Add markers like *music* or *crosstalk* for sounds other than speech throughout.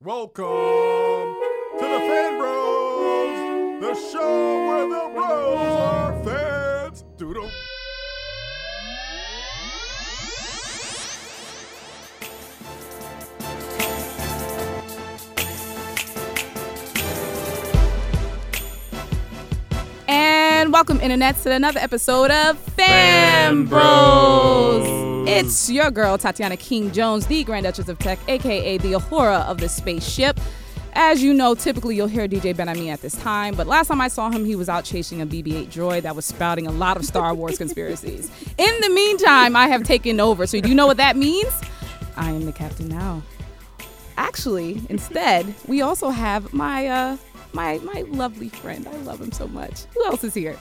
Welcome to the Fan Bros, the show where the bros are fans. Doodle. And welcome, Internet, to another episode of Fan Fan Bros. Bros. It's your girl, Tatiana King Jones, the Grand Duchess of Tech, aka the Uhura of the spaceship. As you know, typically you'll hear DJ Ben Ami at this time, but last time I saw him, he was out chasing a BB 8 droid that was spouting a lot of Star Wars *laughs* conspiracies. In the meantime, I have taken over. So, do you know what that means? I am the captain now. Actually, instead, we also have my uh my my lovely friend. I love him so much. Who else is here?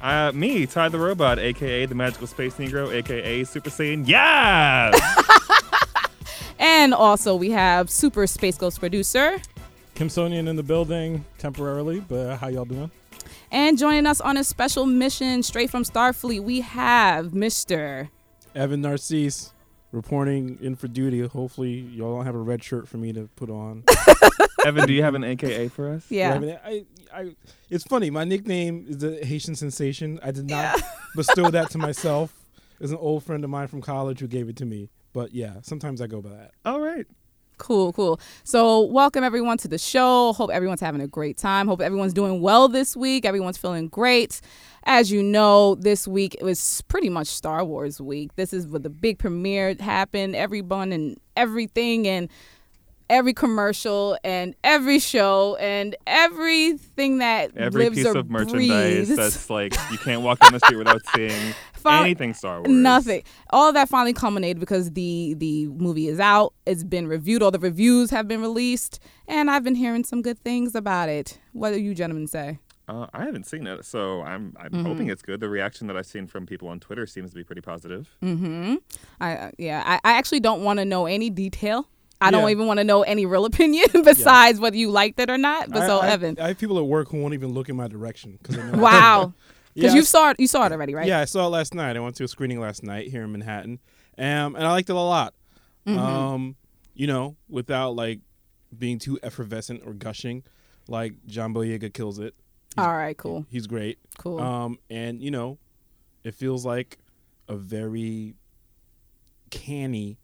Uh, me, Ty the Robot, aka the Magical Space Negro, aka Super Saiyan. Yeah! *laughs* And also we have Super Space Ghost producer. Kim Sonian in the building temporarily, but how y'all doing? And joining us on a special mission straight from Starfleet, we have Mr. Evan Narcisse reporting in for duty. Hopefully, y'all don't have a red shirt for me to put on. *laughs* Evan, do you have an AKA for us? Yeah. Evan, I, I, it's funny. My nickname is the Haitian Sensation. I did not *laughs* bestow that to myself. It's an old friend of mine from college who gave it to me. But yeah, sometimes I go by that. All right. Cool, cool. So, welcome everyone to the show. Hope everyone's having a great time. Hope everyone's doing well this week. Everyone's feeling great. As you know, this week it was pretty much Star Wars week. This is where the big premiere happened. Everyone and everything, and every commercial, and every show, and everything that Every lives piece or of merchandise breathes. that's like you *laughs* can't walk down the street without seeing *laughs* anything Star Wars. Nothing. All of that finally culminated because the the movie is out. It's been reviewed. All the reviews have been released, and I've been hearing some good things about it. What do you gentlemen say? Uh, I haven't seen it, so I'm I'm Mm-hmm. hoping it's good. The reaction that I've seen from people on Twitter seems to be pretty positive. Mm-hmm. I uh, yeah. I, I actually don't want to know any detail. I don't Yeah. even want to know any real *laughs* opinion besides whether you liked it or not. But I, so I- Evan, I have people at work who won't even look in my direction because wow, because *laughs* Yeah, you saw it. You saw it already, right? Yeah, I saw it last night. I went to a screening last night here in Manhattan, um, and I liked it a lot. Mm-hmm. Um, you know, without like being too effervescent or gushing, like John Boyega kills it. All right. Cool. He's great. Cool. Um, and you know, it feels like a very canny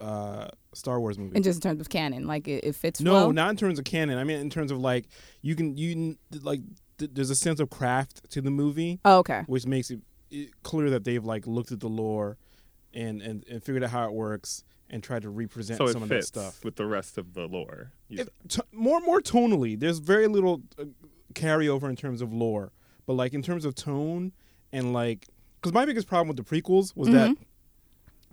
uh, Star Wars movie. and just in terms of canon, like it, it fits no, well. not in terms of canon. I mean, in terms of like you can you like th- there's a sense of craft to the movie oh, okay. which makes it, it clear that they've like looked at the lore and, and and figured out how it works and tried to represent So some of that stuff. with the rest of the lore. It- t- more more tonally, there's very little uh, carryover in terms of lore, but like in terms of tone and like because my biggest problem with the prequels was that. Mm-hmm. The,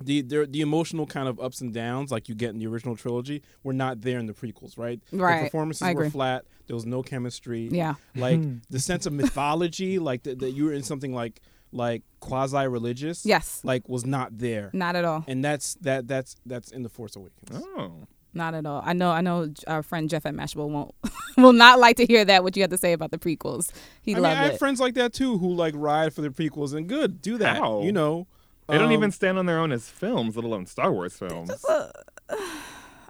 the the emotional kind of ups and downs like you get in the original trilogy were not there in the prequels, right? Right. The performances I were flat. There was no chemistry. Yeah. Like hmm. the sense of *laughs* mythology, like that that you were in something like like quasi religious. Yes. Like was not there. Not at all. And that's that that's that's in the Force Awakens. Oh. Not at all. I know. I know. Our friend Jeff at Mashable won't *laughs* will not like to hear that. What you have to say about the prequels. He I mean, loved I have it. friends like that too who like ride for the prequels and good, do that. How? You know. They don't Um, even stand on their own as films, let alone Star Wars films.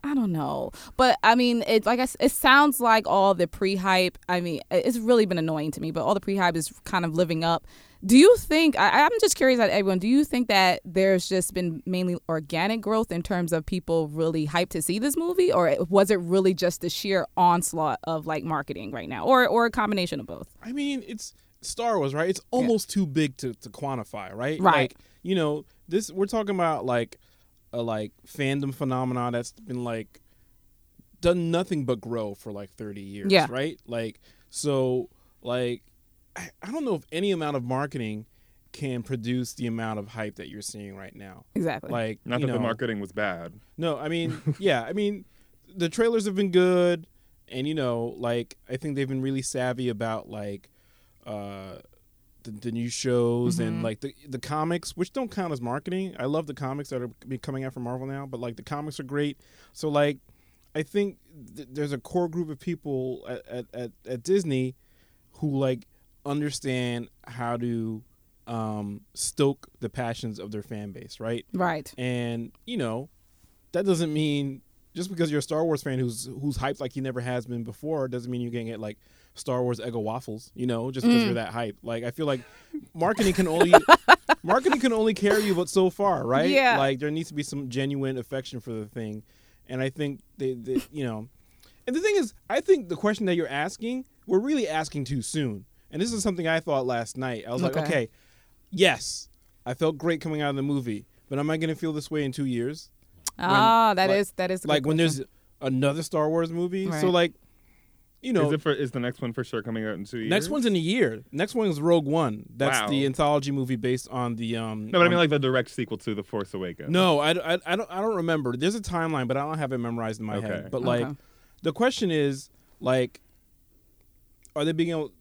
I don't know, but I mean, it like I s it sounds like all the pre-hype. I mean, it's really been annoying to me, but all the pre-hype is kind of living up. Do you think? I, I'm just curious at everyone. Do you think that there's just been mainly organic growth in terms of people really hyped to see this movie, or was it really just the sheer onslaught of like marketing right now, or or a combination of both? I mean, it's Star Wars, right? It's almost too big to, to quantify, right? Right. Like, you know, this we're talking about like a like fandom phenomenon that's been like done nothing but grow for like 30 years, Yeah. right? Like so like I, I don't know if any amount of marketing can produce the amount of hype that you're seeing right now. Exactly. Like Not you that the marketing was bad. no, I mean, *laughs* yeah, I mean, the trailers have been good, and you know, like I think they've been really savvy about like uh, the, the new shows and like the the comics, which don't count as marketing. I love the comics that are be coming out from Marvel now, but like the comics are great. So like, I think th- there's a core group of people at, at, at, at Disney who like understand how to um, stoke the passions of their fan base, right? right. And you know, that doesn't mean just because you're a Star Wars fan who's who's hyped like he never has been before doesn't mean you're gonna get like Star Wars Eggo waffles. You know, just because you're that hype. Like I feel like marketing can only *laughs* marketing can only carry you but so far, right? Yeah. Like there needs to be some genuine affection for the thing, and I think they, they you know, and the thing is, I think the question that you're asking, we're really asking too soon. And this is something I thought last night. I was like, Okay. okay, yes, I felt great coming out of the movie, but am I going to feel this way in two years? Ah, that like- is that is like when there's another Star Wars movie? So like, you know, is it for is the next one for sure coming out in two years? next one's in a year. Next one is Rogue One. That's Wow. the anthology movie based on the um. No, but I mean like the direct sequel to The Force Awakens. No, I, I, I don't I don't remember. There's a timeline, but I don't have it memorized in my Okay. head. But like, the question is like, are they being able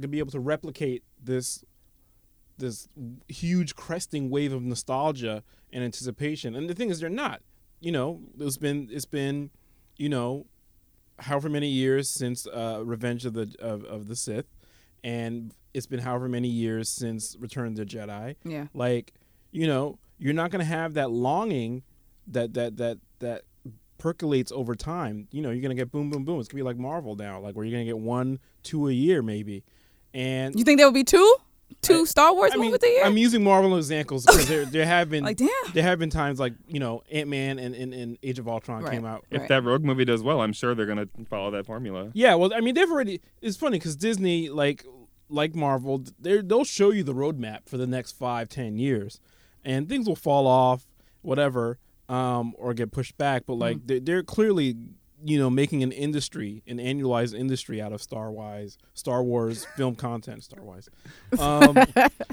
to be able to replicate this this huge cresting wave of nostalgia and anticipation? And the thing is, they're not. You know, it's been it's been, you know, however many years since uh, Revenge of the of, of the Sith, and it's been however many years since Return of the Jedi. Yeah. like you know you're not going to have that longing that that that that percolates over time. You know you're going to get boom boom boom. It's going to be like marvel now like where you're going to get one two a year maybe. And You think there will be two, two I- Star Wars I mean, movies a year? I'm using Marvel as examples because there *laughs* there have been like damn. there have been times like you know Ant Man and, and, and Age of Ultron Right. came out. If Right. that Rogue movie does well, I'm sure they're gonna follow that formula. Yeah, well, I mean they've already. It's funny because Disney like like Marvel, they they'll show you the roadmap for the next five ten years, and things will fall off, whatever, um, or get pushed back. But like they're, they're clearly you know making an industry, an annualized industry out of Star Wars, Star Wars film content, Star Wars. *laughs* Um,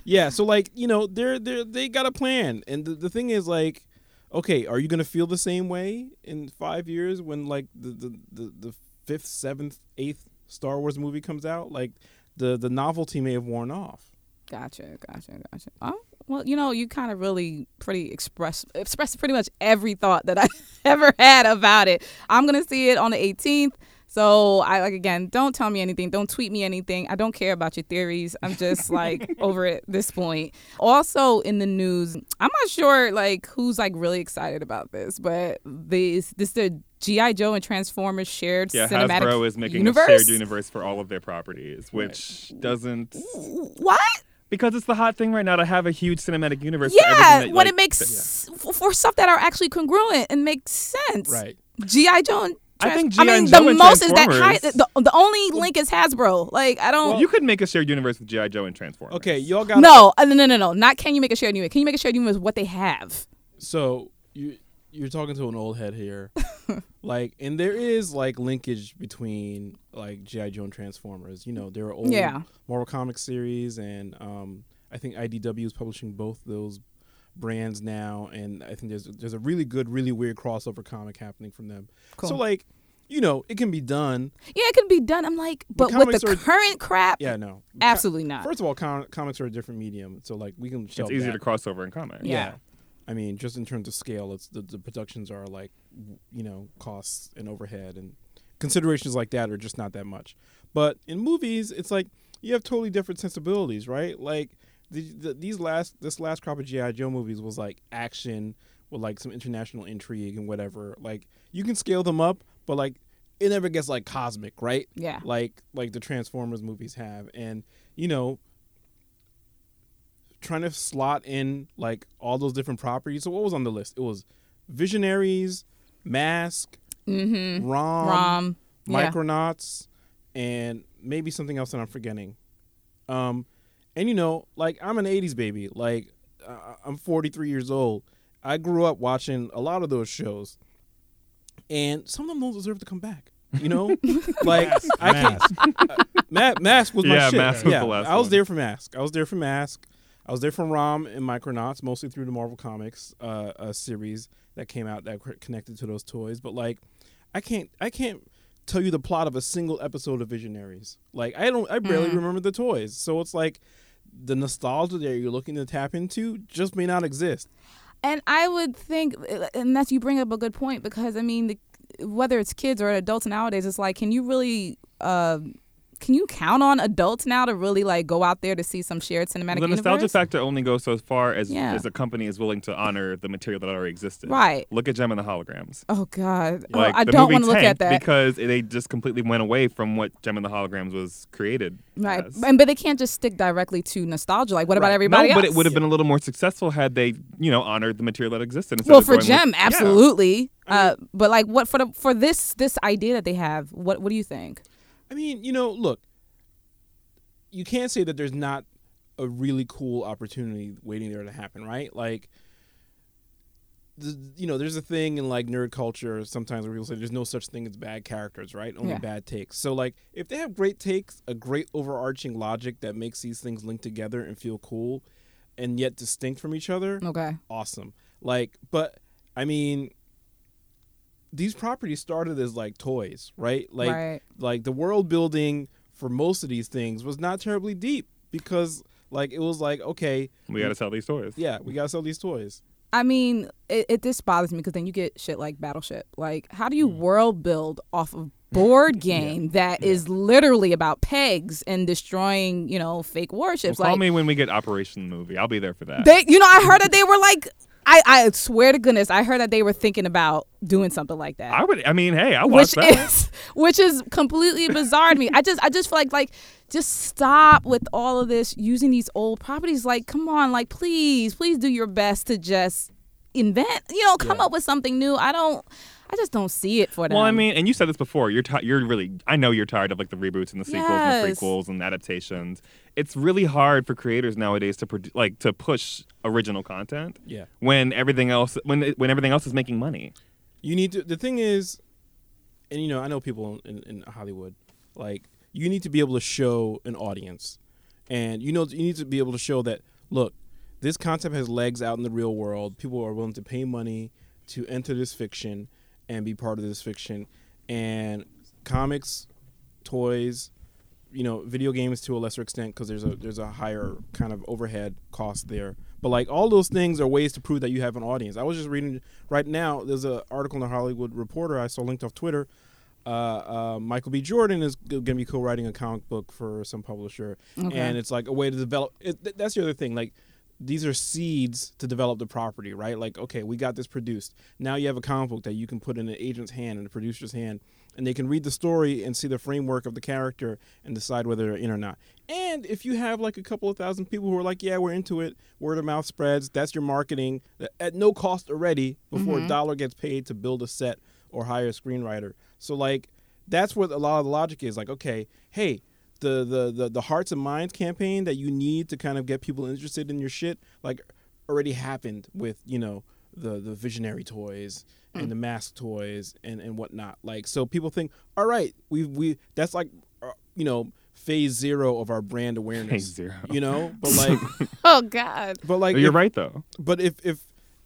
yeah, so like you know they're they they got a plan, and the, the thing is like. Okay, are you gonna feel the same way in five years when like the the, the, the fifth, seventh, eighth Star Wars movie comes out? Like the the novelty may have worn off. Gotcha, gotcha, gotcha. Oh, well, you know, you kind of really pretty express expressed pretty much every thought that I *laughs* ever had about it. I'm gonna see it on the 18th. So I like again, don't tell me anything, don't tweet me anything. I don't care about your theories. I'm just like *laughs* over it at this point. Also in the news, I'm not sure like who's like really excited about this, but this this the GI Joe and Transformers shared Yeah, cinematic Hasbro is making universe. a shared universe for all of their properties, which doesn't What? Because it's the hot thing right now to have a huge cinematic universe. for Yeah, everything that, when like, it makes f- for stuff that are actually congruent and makes sense. Right. GI Joe. And I Trans- think I mean, G.I. the and most is that high. The, the only link is Hasbro. Like I don't. you could make a shared universe with GI Joe and Transformers. Okay, y'all got no, uh, no, no, no, no. Not can you make a shared universe? Can you make a shared universe with what they have? So you you're talking to an old head here, *laughs* like, and there is like linkage between like GI Joe and Transformers. You know, there are old Yeah. Marvel Comics series, and um, I think IDW is publishing both those brands now, and I think there's there's a really good, really weird crossover comic happening from them. Cool. So like, you know, it can be done. Yeah, it can be done. I'm like, but with the are- current crap, Yeah, no, absolutely not. First of all, com- comics are a different medium, so like we can. It's shelve easier that. to cross over in comics. Yeah. I mean, just in terms of scale, it's the, the productions are like, you know, costs and overhead and considerations like that are just not that much. But in movies, it's like you have totally different sensibilities, right? Like the, the, these last this last crop of GI Joe movies was like action with like some international intrigue and whatever. Like you can scale them up, but like it never gets like cosmic, right? Yeah. Like like the Transformers movies have, and you know trying to slot in like all those different properties. So what was on the list? It was Visionaries, Mask, Mm-hmm. Rom, Rom. Yeah. Micronauts, and maybe something else that I'm forgetting. Um, and you know, like I'm an '80s baby. Like uh, I'm 43 years old. I grew up watching a lot of those shows, and some of them don't deserve to come back. You know, *laughs* like I can't. Uh, Ma- Mask was my Yeah, shit. Mask was yeah, the last I was one. there for Mask. I was there for Mask. I was there for Rom and Micronauts, mostly through the Marvel Comics uh, uh, series that came out that connected to those toys. But like, I can't, I can't tell you the plot of a single episode of Visionaries. Like, I don't, I barely Mm. remember the toys. So it's like the nostalgia that you're looking to tap into just may not exist. And I would think, and that's you bring up a good point because I mean, the, whether it's kids or adults nowadays, it's like, can you really uh, can you count on adults now to really like go out there to see some shared cinematic the nostalgia universe? factor only goes so far as Yeah. as a company is willing to honor the material that already existed. Right. Look at Jem and the Holograms. Oh God, oh, Like I don't want to look at that. because they just completely went away from what Jem and the Holograms was created. Right, as. and but they can't just stick directly to nostalgia. Like, what about everybody no, else? but it would have been a little more successful had they, you know, honored the material that existed. well for going with- Jem, Yeah. absolutely. Uh, but like, what for the for this this idea that they have? What what do you think? I mean, you know, look, you can't say that there's not a really cool opportunity waiting there to happen, right? Like, the, you know, there's a thing in like nerd culture sometimes where people say there's no such thing as bad characters, right? Only Yeah. bad takes. So, like, if they have great takes, a great overarching logic that makes these things link together and feel cool and yet distinct from each other, Okay, awesome. Like, but I mean, these properties started as like toys, right? Like, Right. like the world building for most of these things was not terribly deep because, like, it was like, okay, We got to sell these toys. yeah, we gotta sell these toys. I mean, it, it this bothers me because then you get shit like Battleship. Like, how do you Mm. world build off of board *laughs* game that is literally about pegs and destroying, you know, fake Well, warships? call like, me when we get Operation Movie. I'll be there for that. They, you know, I heard that they were like, I, I swear to goodness, I heard that they were thinking about doing something like that. I would. I mean, hey, I watch which that. is *laughs* which is completely bizarre to me. I just I just feel like like just stop with all of this using these old properties. Like, come on, like please, please do your best to just invent, you know, come Yeah. up with something new. I don't I just don't see it for them. Well, I mean, and you said this before. You're ti you're really. I know you're tired of like the reboots and the sequels and the prequels and adaptations. It's really hard for creators nowadays to produ- like to push original content Yeah, when everything else when when everything else is making money. You need to. The thing is, and you know, I know people in, in Hollywood, like, you need to be able to show an audience, and you know, you need to be able to show that look, this concept has legs out in the real world. People are willing to pay money to enter this fiction and be part of this fiction. And comics, toys, you know, video games to a lesser extent because there's a there's a higher kind of overhead cost there. But like all those things are ways to prove that you have an audience. I was just reading right now. There's an article in the Hollywood Reporter I saw linked off Twitter. Uh, uh, Michael B. Jordan is going to be co-writing a comic book for some publisher, Okay. and it's like a way to develop. It, th- that's the other thing. Like these are seeds to develop the property, right? Like, okay, we got this produced. Now you have a comic book that you can put in an agent's hand and a producer's hand, and they can read the story and see the framework of the character and decide whether they're in or not. And if you have like a couple of thousand people who are like, yeah, we're into it, word of mouth spreads, that's your marketing at no cost already before mm-hmm. a dollar gets paid to build a set or hire a screenwriter. So like that's what a lot of the logic is. Like, okay, hey, the the the, the hearts and minds campaign that you need to kind of get people interested in your shit, like already happened with, you know, the the visionary toys and the mask toys and and whatnot. Like so people think, all right, we we that's like uh, you know, phase zero of our brand awareness. Phase zero. You know? *laughs* But like *laughs* oh God. but like you're if- right though. but if if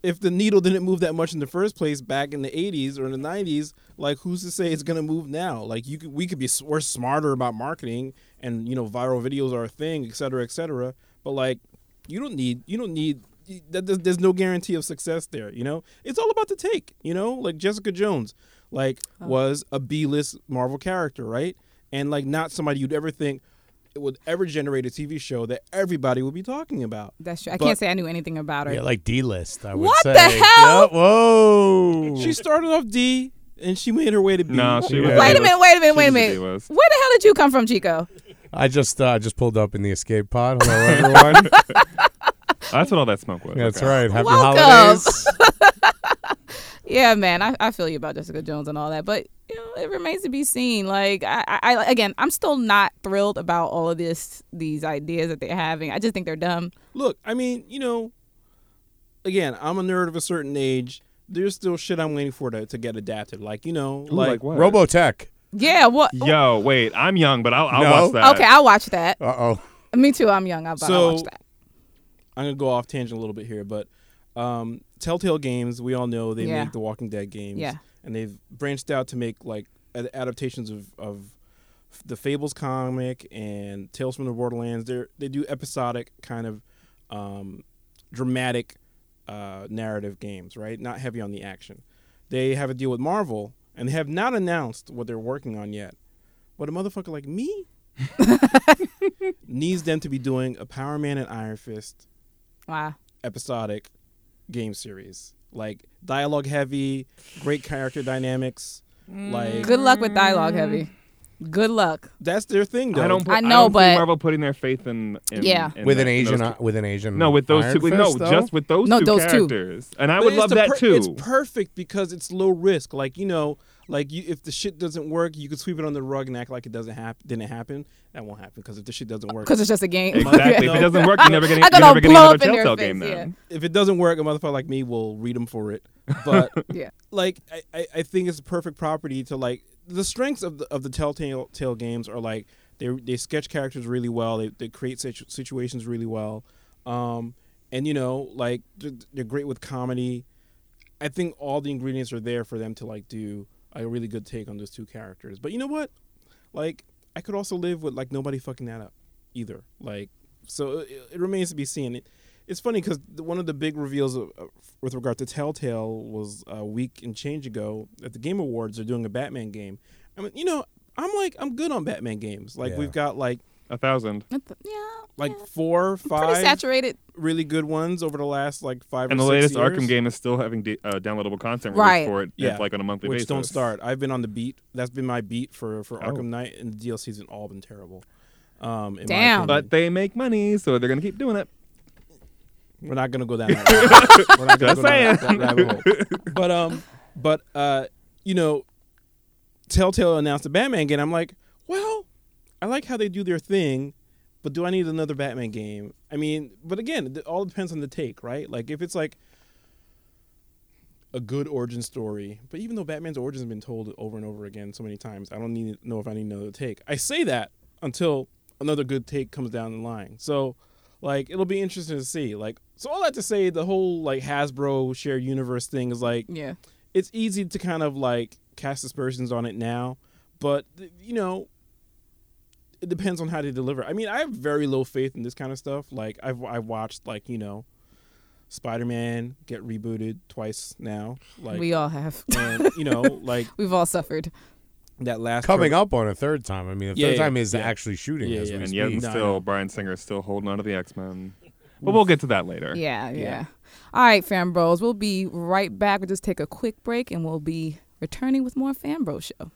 if the needle didn't move that much in the first place back in the 80s or in the 90s, like who's to say it's gonna move now? Like you could, we could be we're smarter about marketing and you know viral videos are a thing, et cetera, et cetera. But like you don't need you don't need y- that there's, there's no guarantee of success there. You know, it's all about the take. You know, like Jessica Jones, like was a B-list Marvel character, right? And like not somebody you'd ever think it would ever generate a TV show that everybody would be talking about. That's true. I But- can't say I knew anything about her. Yeah, like D list. I would What say. the hell? Yep, Whoa. She started off D and she made her way to B. No, she was. Wait a minute, wait a minute, She wait a minute. Where the hell did you come from, Chico? I just uh, I just pulled up in the escape pod. Hello, *laughs* everyone. *laughs* That's what all that smoke was. That's okay. right. Happy Welcome. holidays. *laughs* Yeah, man, I, I feel you about Jessica Jones and all that, but you know, it remains to be seen. Like, I, I, I again, I'm still not thrilled about all of this, these ideas that they're having. I just think they're dumb. Look, I mean, you know, again, I'm a nerd of a certain age. There's still shit I'm waiting for to, to get adapted. Like, you know, Ooh, like, like what? Robotech. Yeah, what? Yo, wait. I'm young, but I'll, I'll No? watch that. Okay, I'll watch that. Uh oh. Me too. I'm young. I'll, So- I'll watch that. I'm gonna go off tangent a little bit here, but um, Telltale Games, we all know they Yeah. make the Walking Dead games, Yeah. and they've branched out to make like ad- adaptations of, of the Fables comic and Tales from the Borderlands. They they do episodic kind of um, dramatic uh, narrative games, right? Not heavy on the action. They have a deal with Marvel, and they have not announced what they're working on yet. But a motherfucker like me *laughs* needs them to be doing a Power Man and Iron Fist Wow. episodic game series. Like dialogue heavy, great character dynamics. Mm. Like Good luck with dialogue heavy. Good luck. that's their thing though. I don't. Put, I know, don't see but- Marvel putting their faith in. in Yeah. in with that- an Asian, two- with an Asian. No, with those Iron two. with- no, though? just with those No, two those two. characters. And I But would love that per- too. It's perfect because it's low risk. Like you know, like you, if the shit doesn't work, you could sweep it on the rug and act like it doesn't happen. Didn't happen. That won't happen because if the shit doesn't work, *laughs* Because it's just a game. Exactly. No. If it doesn't work, you're never getting. *laughs* I'm You're never getting another in your Telltale face, game then. if it doesn't work, a motherfucker like me will read them for it. *laughs* But yeah. like I, I, I think it's a perfect property to like the strengths of the of the Telltale Tale games are like they they sketch characters really well. They they create situ- situations really well, um, and you know like they're, they're great with comedy. I think all the ingredients are there for them to like do a really good take on those two characters. But you know what? Like I could also live with like nobody fucking that up either. Like so it, it remains to be seen. It, it's funny because one of the big reveals of, uh, with regard to Telltale was a week and change ago at the Game Awards. They're doing a Batman game. I mean, you know, I'm like I'm good on Batman games. Like Yeah. we've got like A thousand. Yeah. like yeah. four, Pretty five saturated. really good ones over the last like five And or the latest years, Arkham game is still having de- uh, downloadable content Right. for it, Yeah. like on a monthly which basis. don't start. I've been on the beat. That's been my beat for for Oh. Arkham Knight, and the DLCs have all been terrible. Um, in Damn. opinion. But they make money, so they're gonna keep doing it. We're not gonna go down that. *laughs* rabbit- We're not gonna Just go down that, saying. that rabbit hole. But um, but uh, you know, Telltale announced the Batman game. I'm like, well, I like how they do their thing, but do I need another Batman game? I mean, but again, it all depends on the take, right? Like if it's like a good origin story, but even though Batman's origin has been told over and over again so many times, I don't need to know if I need another take. I say that until another good take comes down the line. So, like, it'll be interesting to see. Like, so all that to say, the whole like Hasbro shared universe thing is like Yeah. it's easy to kind of like cast aspersions on it now, but you know, it depends on how they deliver. I mean, I have very low faith in this kind of stuff. Like I've I watched like you know, Spider Man get rebooted twice now. Like we all have. and you *laughs* know like We've all suffered. that last coming trailer- up on a third time. I mean, the Yeah, third yeah, time is yeah. actually shooting Yeah, as yeah. we And speak. yet, No, still, know. Bryan Singer is still holding on to the X Men. But we'll get to that later. Yeah, yeah, Yeah. All right, fan bros. We'll be right back. We'll just take a quick break and we'll be returning with more Fan Bro Show.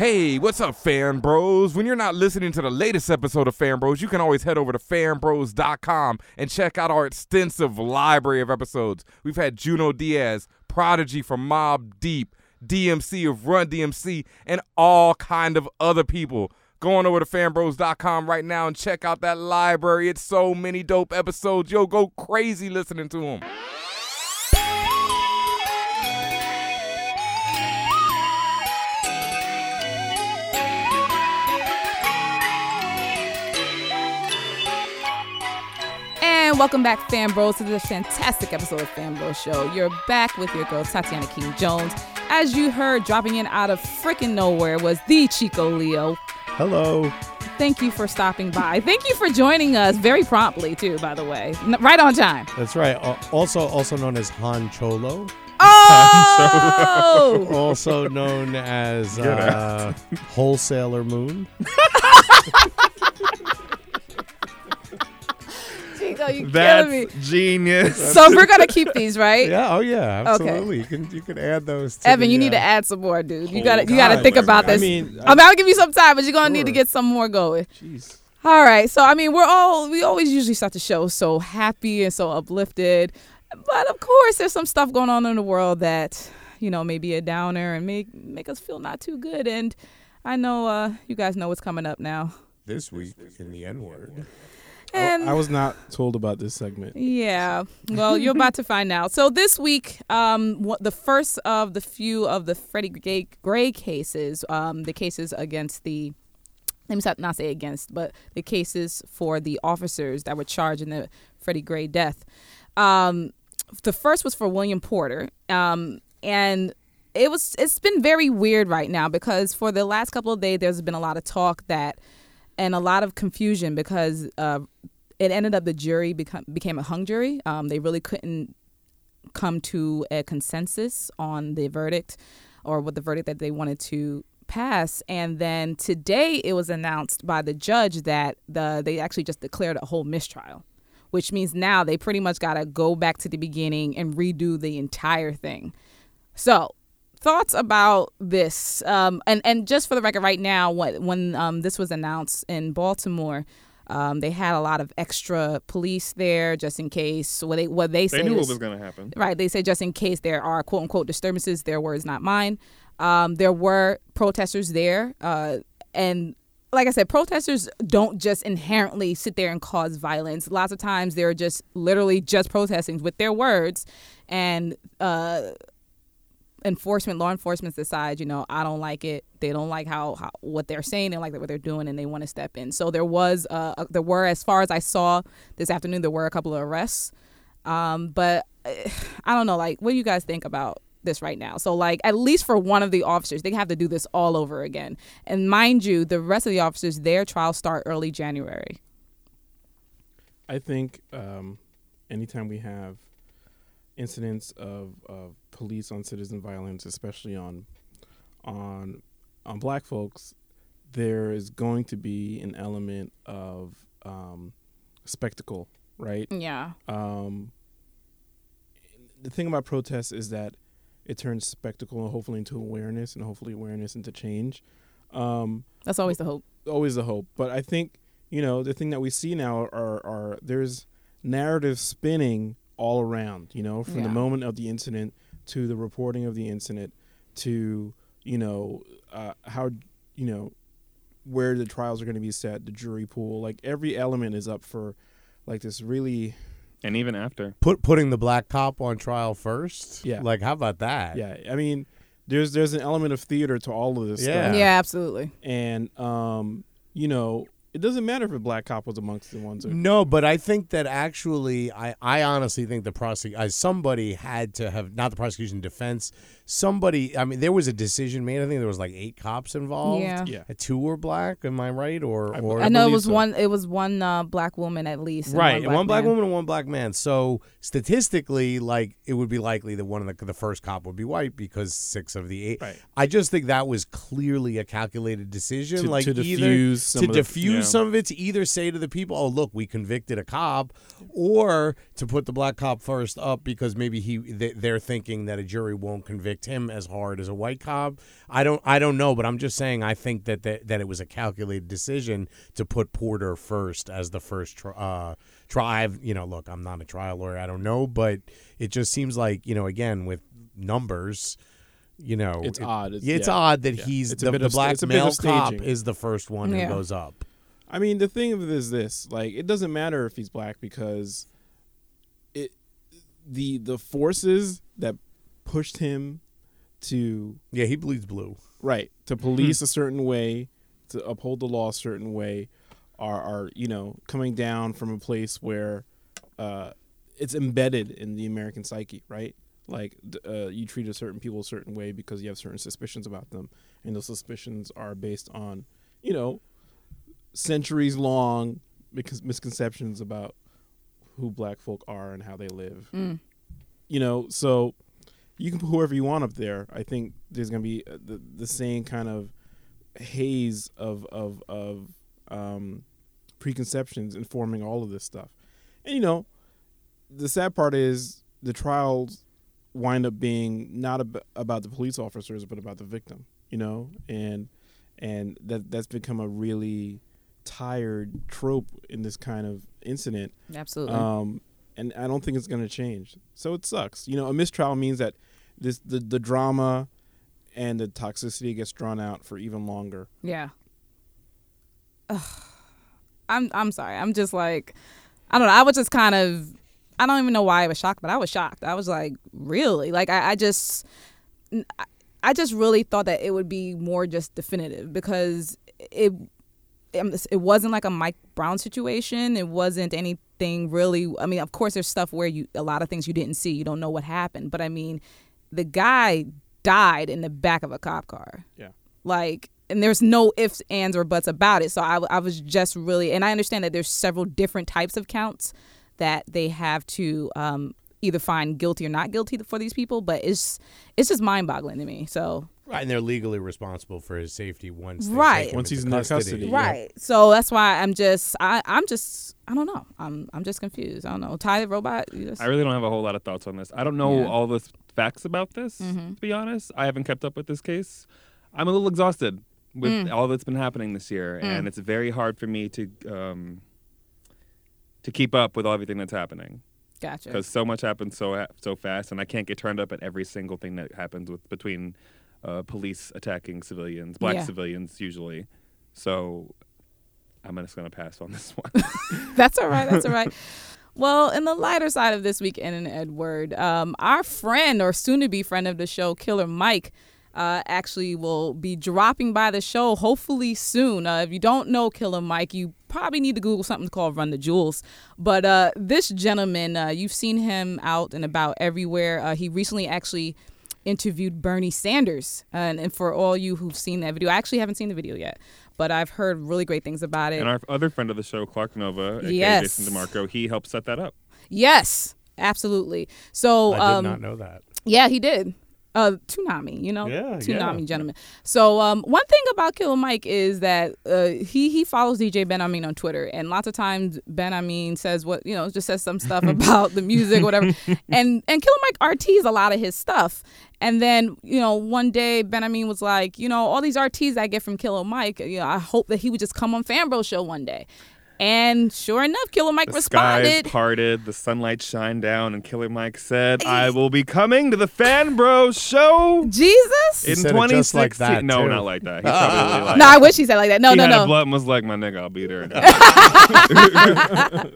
Hey, what's up, fan bros? When you're not listening to the latest episode of Fan Bros, you can always head over to fanbros.com and check out our extensive library of episodes. We've had Junot Diaz, Prodigy from Mobb Deep, DMC of Run DMC, and all kind of other people. Go on over to fanbros.com right now and check out that library. It's so many dope episodes. Yo, go crazy listening to them. And welcome back, Fan Bros, to this fantastic episode of Fan Bro Show. You're back with your girl, Tatiana King Jones. As you heard, dropping in out of freaking nowhere was the Chico Leo. Hello. Thank you for stopping by. Thank you for joining us very promptly, too, by the way. N- right on time. That's right. Al- Also, also known as Han Cholo, Oh! *laughs* also known as uh, Wholesaler Moon. *laughs* Chico, you *laughs* That's killing me. genius. So we're going to keep these, right? *laughs* Yeah. Oh, yeah. Okay. Absolutely. You can you can add those. To Evan, the, you need uh, to add some more, dude. You got to you got to think about this. I mean, I mean, I'll give you some time, but you're gonna need to get some more going. jeez. All right. So I mean, we're all we always usually start the show so happy and so uplifted, but of course, there's some stuff going on in the world that you know may be a downer and make make us feel not too good. And I know uh, you guys know what's coming up now. this week in the N word. And I was not told about this segment. Yeah. Well, you're about to find out. So this week, um, what the first of the few of the Freddie Gray, Gray cases, um, the cases against the, let me not say against, but the cases for the officers that were charged in the Freddie Gray death. Um, the first was for William Porter, um, and it was it's been very weird right now because for the last couple of days there's been a lot of talk that and a lot of confusion because uh, it ended up the jury become, became a hung jury. Um, they really couldn't come to a consensus on the verdict or what the verdict that they wanted to pass. And then today it was announced by the judge that the they actually just declared a whole mistrial, which means now they pretty much got to go back to the beginning and redo the entire thing. So thoughts about this um, and and just for the record right now what when um, this was announced in baltimore um, they had a lot of extra police there just in case what they what they, They say knew what is- was going to happen. right they say just in case there are quote unquote disturbances their words not mine um, there were protesters there uh, and like I said, protesters don't just inherently sit there and cause violence. Lots of times they're just literally just protesting with their words, and uh, enforcement, law enforcement decides, you know, I don't like it. They don't like how, how what they're saying. They don't like what they're doing, and they want to step in. So there was, uh, a- there were, as far as I saw this afternoon, there were a couple of arrests. Um, but eh, I don't know, like, what do you guys think about this right now? So, like, at least for one of the officers, they have to do this all over again. And mind you, the rest of the officers, their trials start early January. I think um, anytime we have incidents of, of police on citizen violence, especially on on on black folks, there is going to be an element of um, spectacle, right? Yeah. Um, the thing about protests is that it turns spectacle and hopefully into awareness, and hopefully awareness into change. Um, That's always the hope. always the hope. But I think you know the thing that we see now are are there's narrative spinning all around. You know, from the moment of the incident to the reporting of the incident to you know uh, how you know where the trials are going to be set, the jury pool. Like every element is up for like this really And even after. Put putting the black cop on trial first. Yeah. Like how about that? yeah. I mean. There's there's an element of theater to all of this Yeah. stuff. Yeah, absolutely. and um, you know, it doesn't matter if a black cop was amongst the ones. That, No, but I think that actually, I, I honestly think the prosec as somebody had to have not the prosecution defense. Somebody, I mean, there was a decision made. I think there was like eight cops involved. Yeah. Yeah. Uh, two were black. Am I right? Or I- or I know it was so. one. It was one uh, black woman at least. and right, One black, woman and one black man. So statistically, like it would be likely that one of the the first cop would be white because six of the eight. Right. I just think that was clearly a calculated decision, To- like to either diffuse some to of the- diffuse yeah. some of it, to either say to the people, "Oh, look, we convicted a cop," or to put the black cop first up because maybe he they, they're thinking that a jury won't convict him as hard as a white cop. I don't I don't know, but I'm just saying I think that that, that it was a calculated decision to put Porter first as the first tr- uh, trial. You know, look, I'm not a trial lawyer. I don't know, but it just seems like you know, again with numbers. You know, It's it- odd. It's- yeah, it's yeah. odd that Yeah. he's It's a the, bit the of black it's a bit of male cop is the first one Yeah. who goes up. I mean, the thing of it is this: like, it doesn't matter if he's black because it the the forces that pushed him to Yeah, he bleeds blue. right to police a certain way, to uphold the law a certain way, are are you know coming down from a place where uh, it's embedded in the American psyche, right? Like uh, you treat a certain people a certain way because you have certain suspicions about them, and those suspicions are based on, you know, centuries long because misconceptions about who black folk are and how they live. Mm. You know, so you can put whoever you want up there. I think there's gonna be uh, the the same kind of haze of of of um, preconceptions informing all of this stuff. And you know, the sad part is the trials wind up being not ab- about the police officers but about the victim. You know, and and that that's become a really tired trope in this kind of incident. Absolutely. Um, and I don't think it's going to change. So it sucks. You know, a mistrial means that this the the drama and the toxicity gets drawn out for even longer. Yeah. Ugh. I'm I'm sorry. I'm just like I don't know. I was just kind of I don't even know why I was shocked, but I was shocked. I was like, really? Like I, I just I- I just really thought that it would be more just definitive because it it wasn't like a Mike Brown situation. It wasn't anything really. I mean, of course, there's stuff where you a lot of things you didn't see. You don't know what happened, but I mean, the guy died in the back of a cop car Yeah. like and there's no ifs ands or buts about it so I, I was just really and i understand that there's several different types of counts that they have to um, either find guilty or not guilty for these people but it's it's just mind-boggling to me so Right, and they're legally responsible for his safety once they Right. take him Once he's into in their custody. Yeah. Right. So that's why I'm just I I'm just I don't know. I'm I'm just confused. I don't know. Ty the robot. You just, I really don't have a whole lot of thoughts on this. I don't know Yeah. all the facts about this, Mhm. to be honest. I haven't kept up with this case. I'm a little exhausted with Mm. all that's been happening this year, and it's very hard for me to um, to keep up with everything that's happening gotcha. because so much happens so so fast, and I can't get turned up at every single thing that happens with between uh, police attacking civilians, black Yeah. civilians usually. So I'm just gonna pass on this one. *laughs* That's all right. That's all right. Well, in the lighter side of this week in N word, um, our friend or soon to be friend of the show, Killer Mike, uh, actually will be dropping by the show hopefully soon. Uh, if you don't know Killer Mike, you probably need to Google something called Run the Jewels. But uh, this gentleman, uh, you've seen him out and about everywhere. Uh, he recently actually interviewed Bernie Sanders. and, and for all you who've seen that video, I actually haven't seen the video yet, but I've heard really great things about it. and our other friend of the show, Clark Nova, Yes. Jason DeMarco, he helped set that up. Yes, absolutely. So, I did um, not know that. yeah, he did. Uh, Toonami, you know, Yeah, Toonami yeah. gentleman. So, um, one thing about Killer Mike is that uh, he he follows DJ Ben Amin on Twitter, and lots of times Ben Amin says what you know, just says some stuff *laughs* about the music, whatever. and and Killer Mike RTs a lot of his stuff. And then you know, one day Ben Amin was like, you know, all these RTs I get from Killer Mike, you know, I hope that he would just come on Fanbro show one day. And sure enough, Killer Mike The responded. skies parted, the sunlight shined down, and Killer Mike said, "I will be coming to the Fan Bros show Jesus. in said it 2016." just like that, no, too. not like that. He probably ah. like. no, I wish he said it like that. No, he no, had no. a blunt and was like, "My nigga, I'll be there." *laughs* *laughs*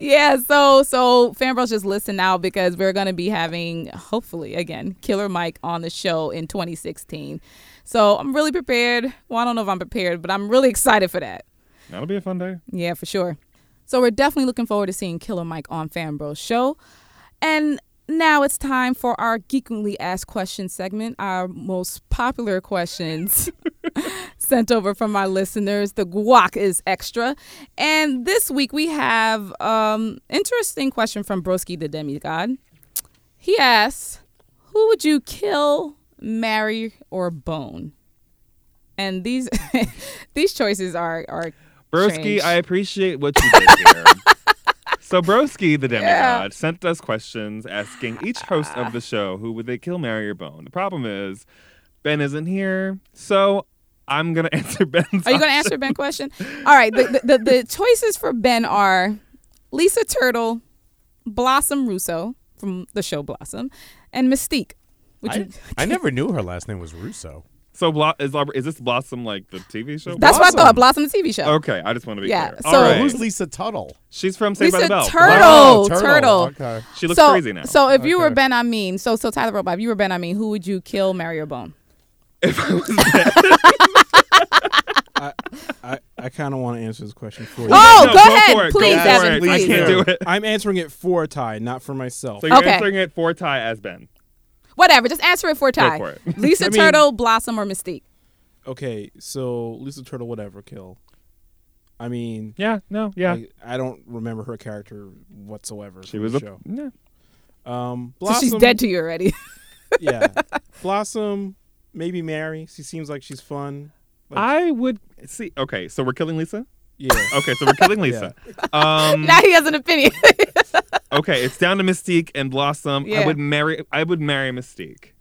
Yeah, so so fanbros just listen now because we're gonna be having hopefully again Killer Mike on the show in 2016. So I'm really prepared. Well, I don't know if I'm prepared, but I'm really excited for that. That'll be a fun day. Yeah, for sure. So we're definitely looking forward to seeing Killer Mike on Fanbros show. And now it's time for our geekingly asked question segment, our most popular questions *laughs* sent over from our listeners. The guac is extra. And this week we have um interesting question from Broski the Demigod. He asks, Who would you kill, marry, or bone? And these *laughs* these choices are are Broski, strange. I appreciate what you did here. *laughs* so Broski, the demigod, sent us questions asking each host of the ah. show who would they kill, marry, or bone. The problem is Ben isn't here, so I'm gonna *laughs* answer Ben's. Are you going to answer Ben's question? All right. The, the, the, the choices for Ben are Lisa Turtle, Blossom Russo from the show Blossom, and Mystique. Would I, you, I *laughs* never knew her last name was Russo. So Blo- is, is this Blossom like the TV show? that's what I thought. Blossom, the TV show. Okay, I just want to be Yeah, clear. so- All right. Who's Lisa Tuttle? She's from Saved by the Bell. Turtle. Oh, Turtle. Okay. She looks so, crazy now. So if you were Okay. Ben Amin, so so Tyler Robot, if you were Ben Amin, who would you kill, marry, or bone? I, was Ben. I kind of want to answer this question for you. Oh, No, go ahead, for it, please, go for Evan, it. I please. can't do it. I'm answering it for Ty, not for myself. So you're Okay. answering it for Ty as Ben. Whatever. Just answer it for Ty. for it. *laughs* Lisa *laughs* I mean- Turtle, Blossom, or Mystique. okay, so Lisa Turtle, whatever, kill. I mean, Yeah, no, yeah. I, I don't remember her character whatsoever. she was the a show. yeah. Um, So she's dead to you already. *laughs* yeah, Blossom, maybe marry. She seems like she's fun. Like, I would see. Okay, so we're killing Lisa. Yeah. Okay, so we're killing *laughs* Lisa. Um, now he has an opinion. *laughs* okay, it's down to Mystique and Blossom. Yeah. I would marry. I would marry Mystique,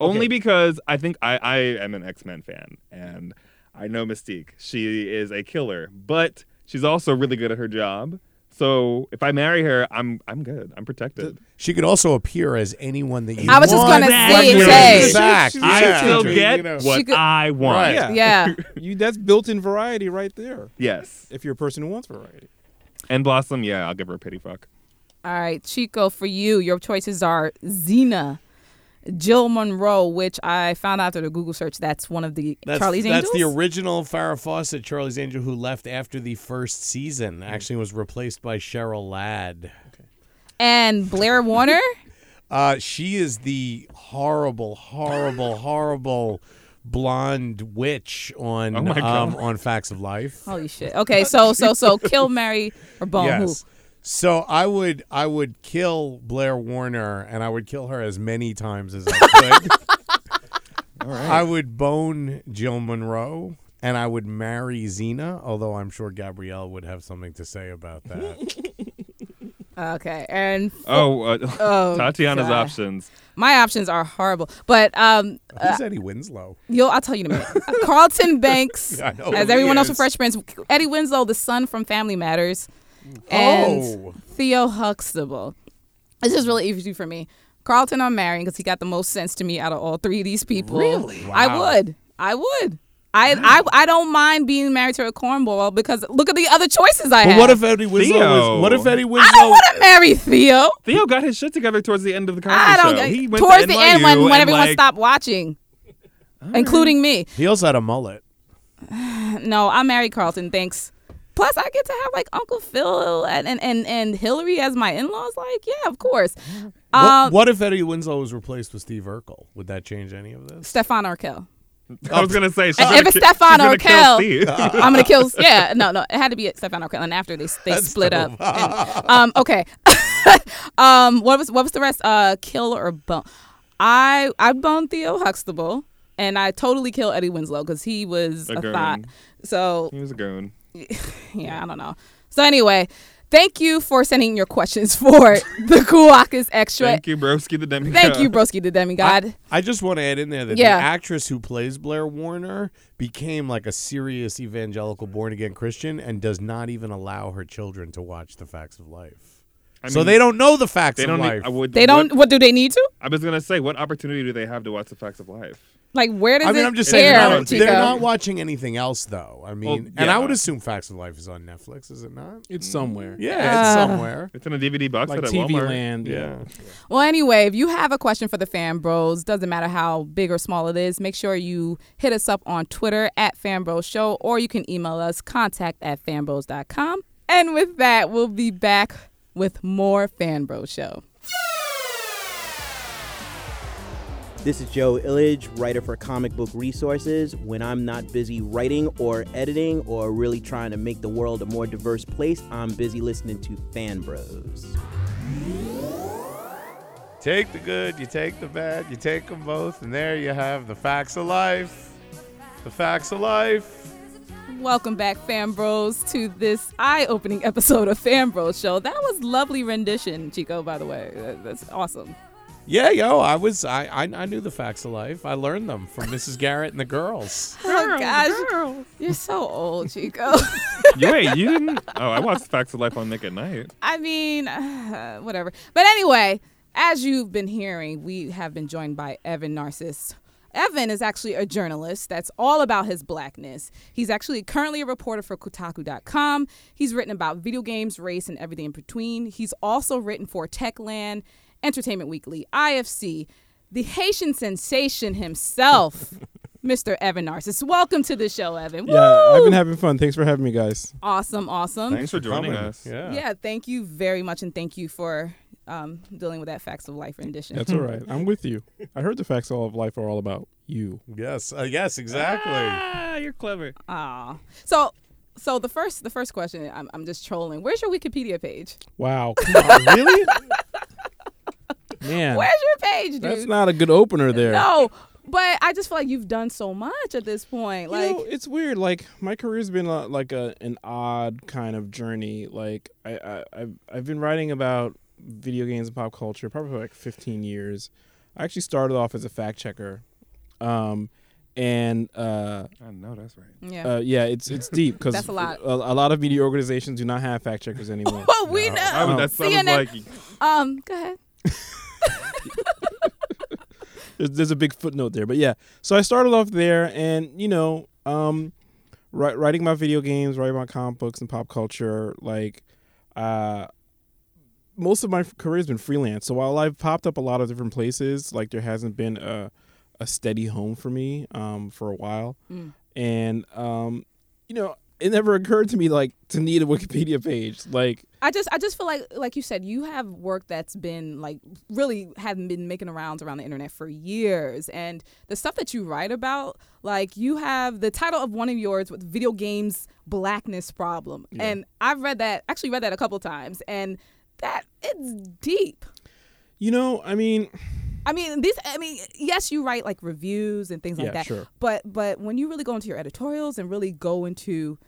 only Okay. because I think I, I am an X Men fan and I know Mystique. She is a killer, but she's also really good at her job. So if I marry her, I'm I'm good. I'm protected. She could also appear as anyone that you I was just want. gonna say, When you're say. back. I Yeah. still you know. what could- I want. Right. Yeah. yeah. *laughs* You that's built-in variety right there. Yes. If you're a person who wants variety. And Blossom, yeah, I'll give her a pity fuck. All right, Chico, for you, your choices are Xena, Jill Monroe, which I found out through the Google search. That's one of the That's, Charlie's that's Angels. That's the original Farrah Fawcett, Charlie's Angel, who left after the first season. Actually, was replaced by Cheryl Ladd. and Blair Warner. *laughs* Uh, she is the horrible, horrible, horrible blonde witch on Oh um, on Facts of Life. Holy shit. Okay, so so so kill, marry or bone. yes. So I would I would kill Blair Warner and I would kill her as many times as I *laughs* could. All right. I would bone Jill Monroe and I would marry Xena, although I'm sure Gabrielle would have something to say about that. *laughs* Okay, and oh, uh, *laughs* Oh, Tatiana's God. options. my options are horrible. But um, Who's Eddie Winslow? You'll, I'll tell you in a minute. Carlton Banks, I know as who everyone he knows from is. Fresh Prince. Eddie Winslow, the son from Family Matters, and Oh. Theo Huxtable. It's just really easy for me. Carlton, I'm marrying because he got the most sense to me out of all three of these people. Really? I would. I would. I, I I don't mind being married to a cornball because look at the other choices I But have. what if Eddie Winslow Theo. is, what if Eddie I don't want to marry Theo? Theo got his shit together towards the end of the Cosby I don't. Show. He went towards to the end, when when everyone like, stopped watching, including me. He also had a mullet. *sighs* No, I married Carlton. Thanks. Plus, I get to have like Uncle Phil and and and, and Hilary as my in laws. Like, yeah, of course. What, Um, what if Eddie Winslow was replaced with Steve Urkel? Would that change any of this? Stefan Urkel. I was gonna say she's If gonna it's ki- Stefan she's gonna Urkel, *laughs* I'm gonna kill. Yeah, no, no, it had to be Stefan Urkel. And after they they split up. And, *laughs* um, okay. *laughs* um, what was what was the rest? Uh, kill or bone? I I boned Theo Huxtable, and I totally kill Eddie Winslow because he was A a, goon. thought. So He was a goon. *laughs* yeah, I don't know. So anyway, thank you for sending your questions *laughs* for the Kuwakas Extra. Thank you, Broski the demigod. Thank you, Broski the Demigod. I just want to add in there that Yeah. the actress who plays Blair Warner became like a serious evangelical born again Christian and does not even allow her children to watch The Facts of Life. I so mean, they don't know the facts They don't. Need, life. I would, they don't. What, What, do they need to? I was gonna say, what opportunity do they have to watch the facts of life? Like, where does I mean, it I'm just saying they're not, they're not watching anything else, though. I mean, Well, and I would assume Facts of Life is on Netflix, is it not? It's somewhere. Yeah, Uh, it's somewhere. It's in a DVD box Like set at TV Walmart. Land. Yeah. Well, anyway, if you have a question for the Fan Bros, doesn't matter how big or small it is, make sure you hit us up on Twitter at Fanbros Show, or you can email us contact at fanbros.com. And with that, we'll be back with more Fanbros Show. This is Joe Illidge, writer for Comic Book Resources. When I'm not busy writing or editing or really trying to make the world a more diverse place, I'm busy listening to Fan Bros. Take the good, you take the bad, you take them both, and there you have the facts of life. The facts of life. Welcome back, Fan Bros, to this eye-opening episode of Fan Bros Show. That was lovely rendition, Chico. By the way, uh, that's awesome. Yeah, yo, I was, I, I, I knew the facts of life. I learned them from Mrs. *laughs* Garrett and the girls. oh gosh, you're so old, Chico. *laughs* You wait, you didn't? Oh, I watched Facts of Life on Nick at Nite. I mean, uh, whatever. But anyway, as you've been hearing, we have been joined by Evan Narcisse. Evan is actually a journalist that's all about his blackness. He's actually currently a reporter for Kotaku.com. He's written about video games, race, and everything in between. He's also written for Techland, Entertainment Weekly, IFC, the Haitian sensation himself, *laughs* Mr. Evan Narcisse. Welcome to the show, Evan. Yeah, I've been having fun. Thanks for having me, guys. awesome, awesome. Thanks for joining us. Yeah. Yeah, thank you very much, and thank you for um, dealing with that facts of life rendition. That's all right. *laughs* I'm with you. I heard the facts of life are all about you. Yes, uh, yes, exactly. Ah, you're clever. Aw. So, so the first, the first question, I'm, I'm just trolling. Where's your Wikipedia page? Wow. *laughs* Come on, really? Man, Where's your page, dude? that's not a good opener there. No, but I just feel like you've done so much at this point. You Like, know, it's weird. Like my career's been uh, like a an odd kind of journey. Like I, I I've I've been writing about video games and pop culture probably like 15 years. I actually started off as a fact checker, um, and uh, I know that's right. yeah. uh, yeah, it's it's deep because That's a lot. A, a lot of media organizations do not have fact checkers anymore. *laughs* well, we know. I would, that sounds CNN. like Um, go ahead. *laughs* there's, there's a big footnote there, but yeah. So I started off there, and you know, um, ri- writing about video games, writing about comic books and pop culture. Like, uh, most of my career has been freelance. So while I've popped up a lot of different places, like there hasn't been a a steady home for me um, for a while, Mm. and um, you know, it never occurred to me like to need a Wikipedia page. Like, I just I just feel like like you said you have work that's been like really have been making rounds around the internet for years and the stuff that you write about like you have the title of one of yours with video games blackness problem and I've read that actually read that a couple times and that it's deep You know, I mean, I mean, these. I mean, yes, you write like reviews and things like Yeah, that. sure. But but when you really go into your editorials and really go into,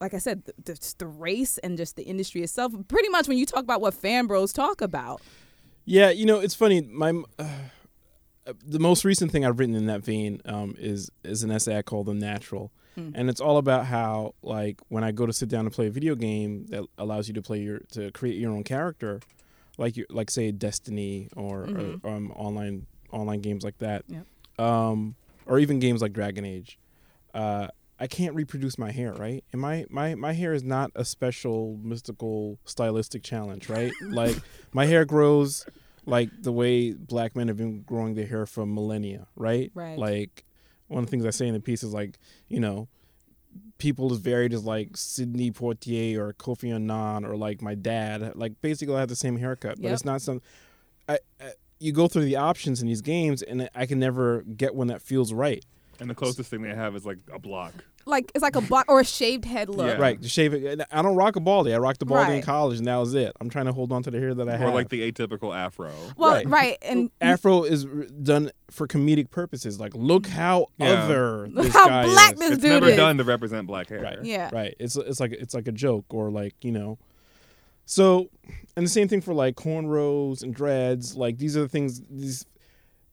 like I said, the, the, the race and just the industry itself, pretty much when you talk about what fan bros talk about. Yeah, you know, it's funny. My uh, the most recent thing I've written in that vein um, is is an essay I call "The Natural," and it's all about how like when I go to sit down and play a video game that allows you to play your to create your own character, like you like say Destiny or, or um, online online games like that, Yep. um, or even games like Dragon Age. Uh, I can't reproduce my hair, right? And my, my, my hair is not a special mystical stylistic challenge, right? *laughs* like my hair grows like the way black men have been growing their hair for millennia, right? Right. Like one of the things I say in the piece is like, you know, people as varied as like Sidney Poitier or Kofi Annan or like my dad, like basically I have the same haircut, but Yep. it's not some. I, I you go through the options in these games, and I can never get one that feels right. And the closest thing they have is like a block. Like it's like a block or a shaved head look. Yeah. Right, to shave it. I don't rock a baldy. I rocked the baldy in college, and that was it. I'm trying to hold on to the hair that I have. Or like the atypical afro. Well, Right. right, and Afro is done for comedic purposes. Like, look how Yeah. other Look this how guy black is. this It's dude never is. done to represent black hair. Right. Yeah. Right. It's it's like it's like a joke or like you know. So, and the same thing for like cornrows and dreads. Like these are the things these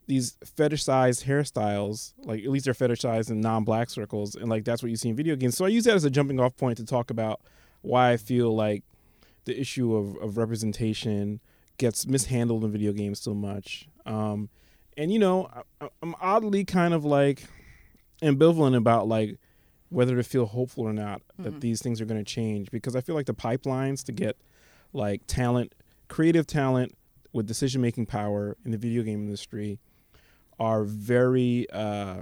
these fetishized hairstyles. Like at least they're fetishized in non-black circles, and like that's what you see in video games. So I use that as a jumping off point to talk about why I feel like the issue of of representation gets mishandled in video games so much. Um, and you know, I, I'm oddly kind of like ambivalent about like whether to feel hopeful or not that these things are going to change because I feel like the pipelines to get like talent, creative talent with decision making power in the video game industry are very uh,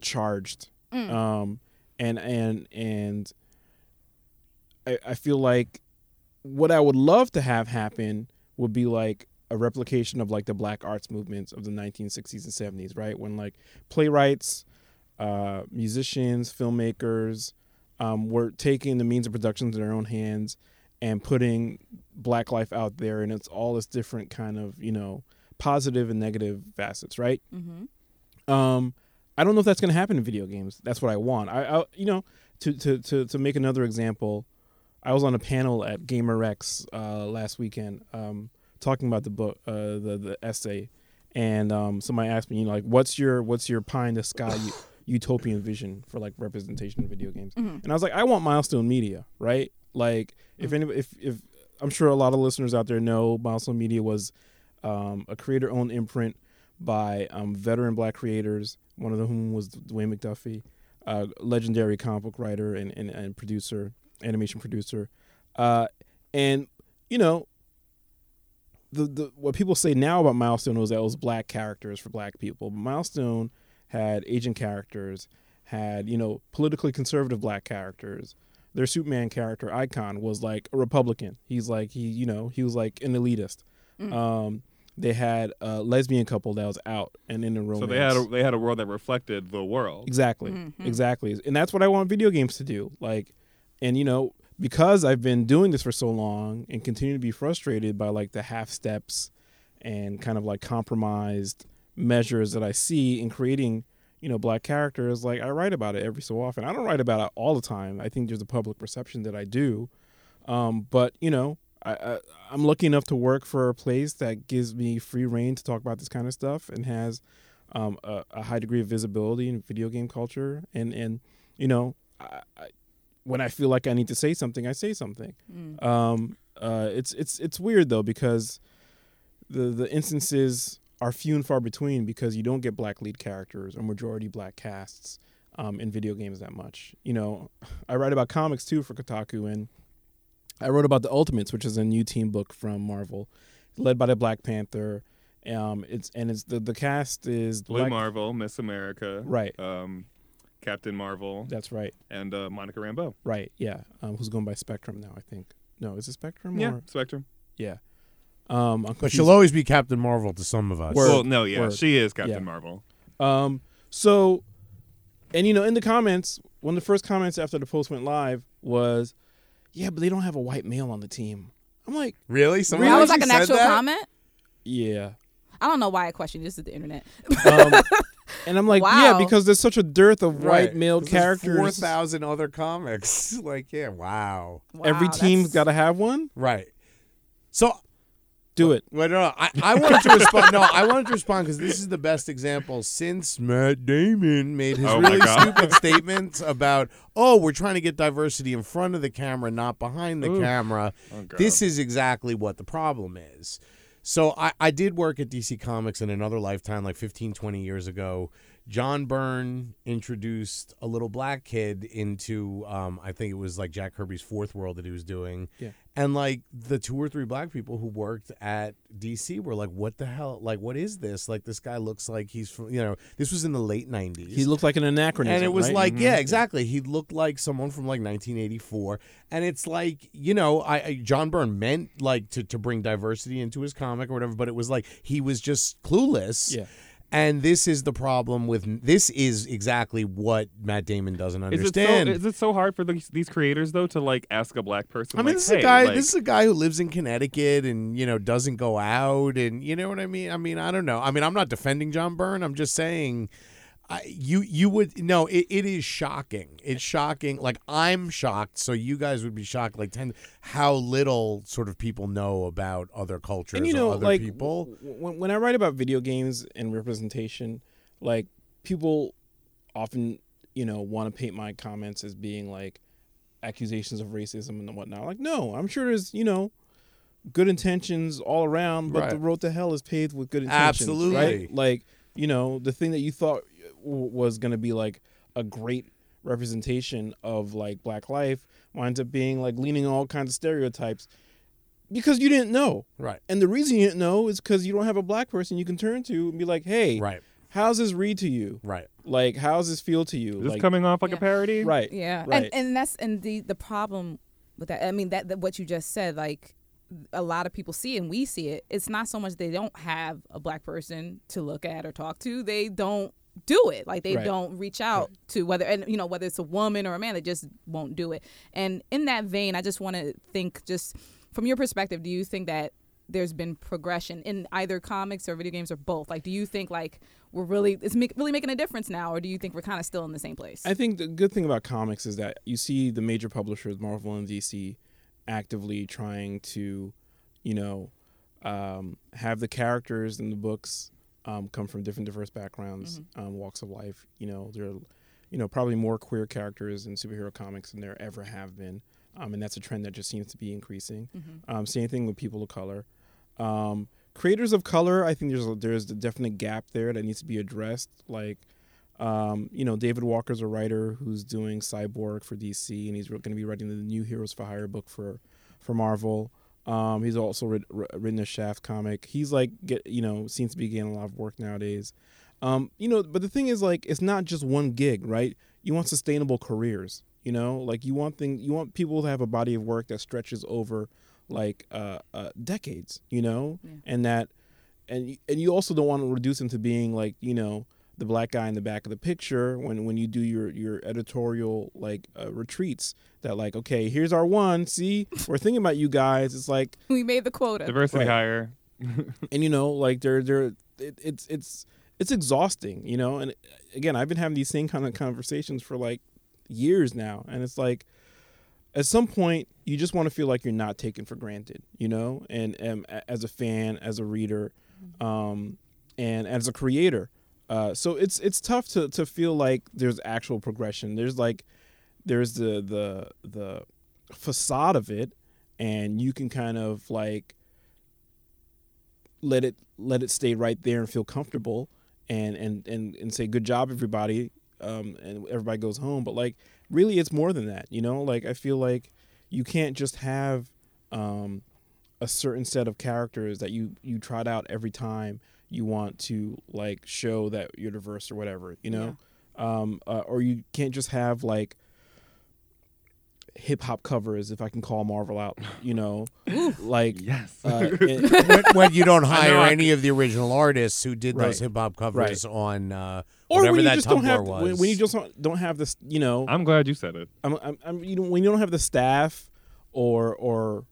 charged. Um, and and and I, I feel like what I would love to have happen would be like a replication of like the black arts movements of the 1960s and 70s, right? When like playwrights, uh, musicians, filmmakers um, were taking the means of production into their own hands and putting black life out there, and it's all this different kind of you know positive and negative facets, right? Mm-hmm. Um, I don't know if that's going to happen in video games. That's what I want. I, I you know, to, to to to make another example, I was on a panel at GaymerX uh, last weekend, um, talking about the book, uh, the the essay, and um, somebody asked me, you know, like, what's your what's your pie in the sky u- utopian vision for like representation in video games? And I was like, I want Milestone Media, right? Like, if any, if if I'm sure a lot of listeners out there know, Milestone Media was um, a creator-owned imprint by um, veteran black creators, one of whom was Dwayne McDuffie, uh, legendary comic book writer and, and, and producer, animation producer. Uh, and, you know, the, the what people say now about Milestone was that it was black characters for black people. Milestone had Asian characters, had, you know, politically conservative black characters. Their Superman character, Icon, was like a Republican. He's like, he, you know, he was like an elitist. Um, they had a lesbian couple that was out and in the room. So they had a, they had a world that reflected the world. Exactly. Exactly. And that's what I want video games to do. Like and you know, because I've been doing this for so long and continue to be frustrated by like the half steps and kind of like compromised measures that I see in creating, you know, black characters, like I write about it every so often. I don't write about it all the time. I think there's a public perception that I do. Um, but, you know, I, I I'm lucky enough to work for a place that gives me free reign to talk about this kind of stuff and has um, a, a high degree of visibility in video game culture. And and you know, I, I, when I feel like I need to say something, I say something. Um, uh, it's it's it's weird though because the the instances are few and far between because you don't get black lead characters or majority black casts um, in video games that much. You know, *sighs* I write about comics too for Kotaku and. I wrote about the Ultimates, which is a new team book from Marvel, led by the Black Panther. Um, it's and it's the the cast is Blue Black- Marvel, Miss America, Right. Um, Captain Marvel, That's right, and uh, Monica Rambeau. right, yeah. Um, who's going by Spectrum now? I think. No, is it Spectrum? Yeah, Or? Spectrum. yeah. Um, But she'll always be Captain Marvel to some of us. Word. well, no, yeah, word. she is Captain Yeah. Marvel. Um, so, and you know, in the comments, one of the first comments after the post went live was, "Yeah, but they don't have a white male on the team." I'm like, Really? Someone That was like an actual that? comment. "Yeah, I don't know why I question this is the internet. Um, *laughs* and I'm like, yeah, because there's such a dearth of white male Four characters. Four thousand other comics. *laughs* like, yeah, wow. Every team's got to have one. Right. So Do it. Wait, no, no. I, I wanted to respond. No, I wanted to respond because this is the best example since Matt Damon made his Oh really stupid statements about, oh, we're trying to get diversity in front of the camera, not behind the Ooh. camera. Oh, this is exactly what the problem is. So I, I did work at DC Comics in another lifetime, like 15, 20 years ago. John Byrne introduced a little black kid into, um, I think it was like Jack Kirby's Fourth World that he was doing. Yeah. And like the two or three black people who worked at DC were like, what the hell? Like, what is this? Like, this guy looks like he's from, you know, this was in the late 90s. He looked like an anachronism. And it was right? like, Mm-hmm. yeah, exactly. He looked like someone from like 1984. And it's like, you know, I, I John Byrne meant like to, to bring diversity into his comic or whatever, but it was like he was just clueless. Yeah. And this is the problem with this is exactly what Matt Damon doesn't Is it, so, understand. is it so hard for these, these creators though to like ask a black person? I mean, like, this is hey, a guy. like- this is a guy who lives in Connecticut and you know doesn't go out, and you know what I mean. I mean, I don't know. I mean, I'm not defending John Byrne. I'm just saying, I, you you would no. It, it is shocking. It's shocking. Like I'm shocked. So you guys would be shocked. Like ten, how little sort of people know about other cultures and you know, or other like people. when, when I write about video games and representation, like people often, you know, want to paint my comments as being like accusations of racism and whatnot. Like, no, I'm sure there's, you know, good intentions all around, but the road to hell is paved with good intentions. Absolutely. right? Like, you know, the thing that you thought w- was going to be like a great representation of like black life winds up being like leaning on all kinds of stereotypes because you didn't know. Right. And the reason you didn't know is because you don't have a black person you can turn to and be like, hey, Right. how's this read to you? Right. Like, how's this feel to you? is this like, coming off like Yeah. a parody? right. Yeah, Right. and and that's and the the problem with that. I mean that, that what you just said, like a lot of people see it and we see it. It's not so much they don't have a black person to look at or talk to. They don't do it. Like they Right. don't reach out to whether and you know whether it's a woman or a man, they just won't do it. And in that vein, I just want to think just from your perspective, do you think that there's been progression in either comics or video games or both? Like, do you think like we're really it's make, really making a difference now, or do you think we're kind of still in the same place? I think the good thing about comics is that you see the major publishers, Marvel and DC, actively trying to, you know, um, have the characters in the books um, come from different diverse backgrounds, um, walks of life. You know, there are, you know, probably more queer characters in superhero comics than there ever have been, um, and that's a trend that just seems to be increasing. Um, same thing with people of color. Um, creators of color, I think there's a, there's a definite gap there that needs to be addressed. Like, um, you know, David Walker's a writer who's doing Cyborg for DC, and he's going to be writing the new Heroes for Hire book for for Marvel. Um, he's also writ- written a Shaft comic. He's like, get you know, seems to be getting a lot of work nowadays. Um, you know, but the thing is, like, it's not just one gig, right? You want sustainable careers. You know, like you want thing, you want people to have a body of work that stretches over like uh, uh, decades. You know, and that, and and you also don't want to reduce them to being like you know the black guy in the back of the picture when when you do your your editorial like uh, retreats that like okay here's our one see we're thinking about you guys it's like *laughs* we made the quota. Diversity Right. hire. *laughs* and you know like they're they're it, it's it's it's exhausting you know and again i've been having these same kind of conversations for like years now and it's like at some point you just want to feel like you're not taken for granted you know and, and as a fan as a reader um and as a creator uh so it's it's tough to to feel like there's actual progression. There's like there's the the the facade of it and you can kind of like let it let it stay right there and feel comfortable and and and, and say good job everybody um, and everybody goes home. But like really it's more than that you know? Like i feel like you can't just have um, a certain set of characters that you you trot out every time you want to like show that you're diverse or whatever you know? Um, uh, or you can't just have like hip hop covers if i can call marvel out you know? *laughs* Like Yes. uh, *laughs* it- when, when you don't *laughs* hire know, any of the original artists who did those hip hop covers on uh, or whatever when you that just Tumblr don't have was. when, when you just don't, don't have this you know? I'm glad you said it. I'm, I'm, I'm, you know when you don't have the staff or or